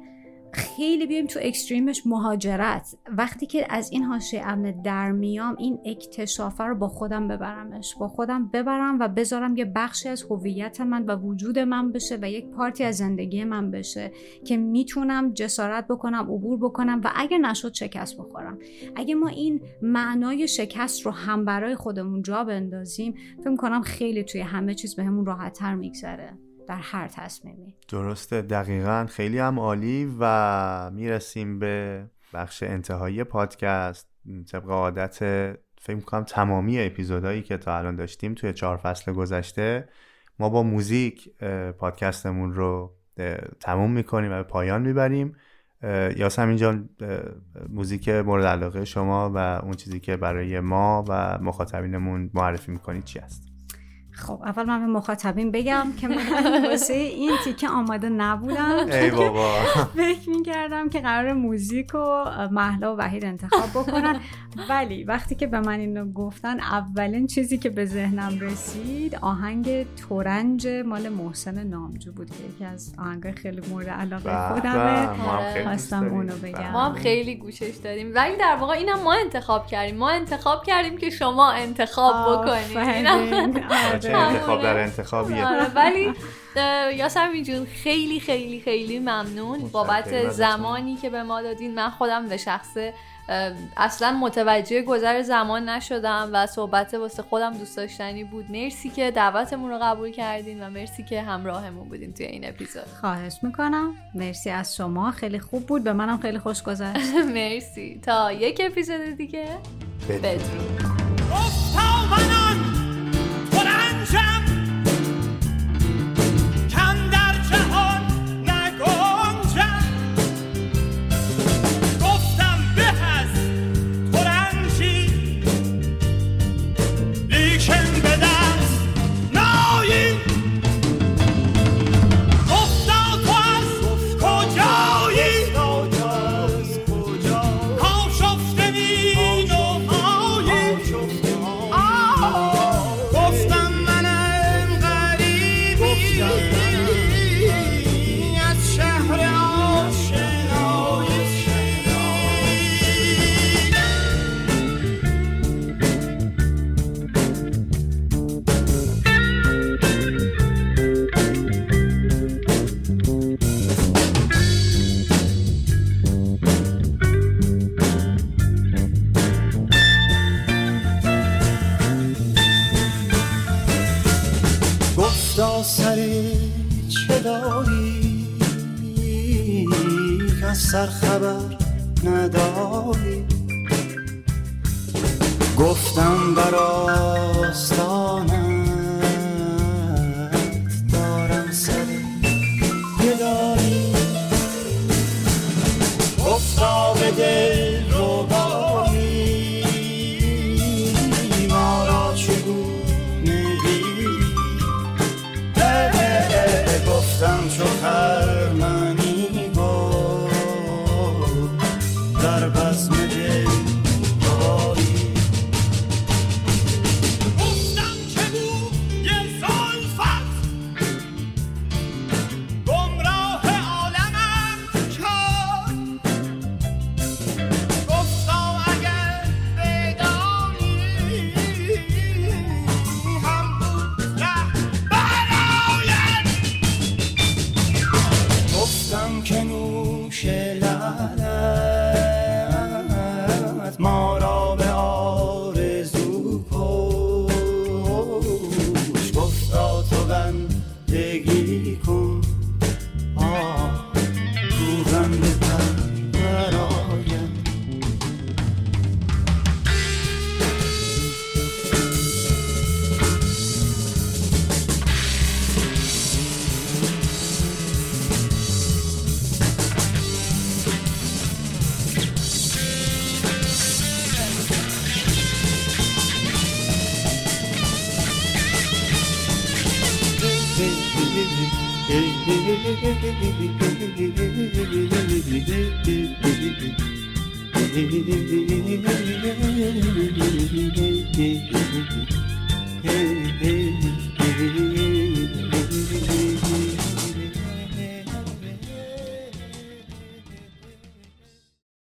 [SPEAKER 3] خیلی بیایم تو اکستریمش مهاجرت. وقتی که از این حاشیه امن در میام این اکتشافه رو با خودم ببرمش. با خودم ببرم و بذارم یه بخشی از هویت من و وجود من بشه و یک پارتی از زندگی من بشه که می‌تونم جسارت بکنم عبور بکنم و اگر نشد شکست بخورم. اگه ما این معنای شکست رو هم برای خودمون جا بندازیم فکر کنم خیلی توی همه چیز بهمون به راحتتر میگذره. در هر تصمیمی.
[SPEAKER 1] درسته. دقیقا. خیلی هم عالی و می‌رسیم به بخش انتهایی پادکست. طبق عادت فکر کنم تمامی اپیزودهایی که تا الان داشتیم توی چهار فصل گذشته ما با موزیک پادکستمون رو تموم می‌کنیم و به پایان می‌بریم. یاسمین جان موزیک مورد علاقه شما و اون چیزی که برای ما و مخاطبینمون معرفی می‌کنید چی است؟
[SPEAKER 3] خب اول من به مخاطبین بگم که من واسه این تیکه آماده نبودم.
[SPEAKER 1] ای بابا.
[SPEAKER 3] فکر می‌کردم که قرار موزیک و محلا و وحید انتخاب بکنن. ولی وقتی که به من اینو گفتن اولین چیزی که به ذهنم رسید آهنگ تورنج مال محسن نامجو بود که یکی از آهنگ خیلی مورد علاقه خودمه. خواستم اونو بگم.
[SPEAKER 2] ما هم خیلی گوشش داریم ولی در واقع اینم ما انتخاب کردیم. ما انتخاب کردیم که شما انتخاب بکنید.
[SPEAKER 1] چه انتخاب در انتخابیه.
[SPEAKER 2] آره، ولی یاسمین جون خیلی خیلی خیلی ممنون بابت زمانی که به ما دادین. من خودم به شخصه اصلا متوجه گذر زمان نشدم و صحبت واسه خودم دوست داشتنی بود. مرسی که دعوتمون رو قبول کردین و مرسی که همراهمون بودین توی این اپیزود.
[SPEAKER 3] خواهش می‌کنم. مرسی از شما. خیلی خوب بود. به منم خیلی خوش گذشت.
[SPEAKER 2] مرسی. تا یک اپیزود دیگه. بدرود.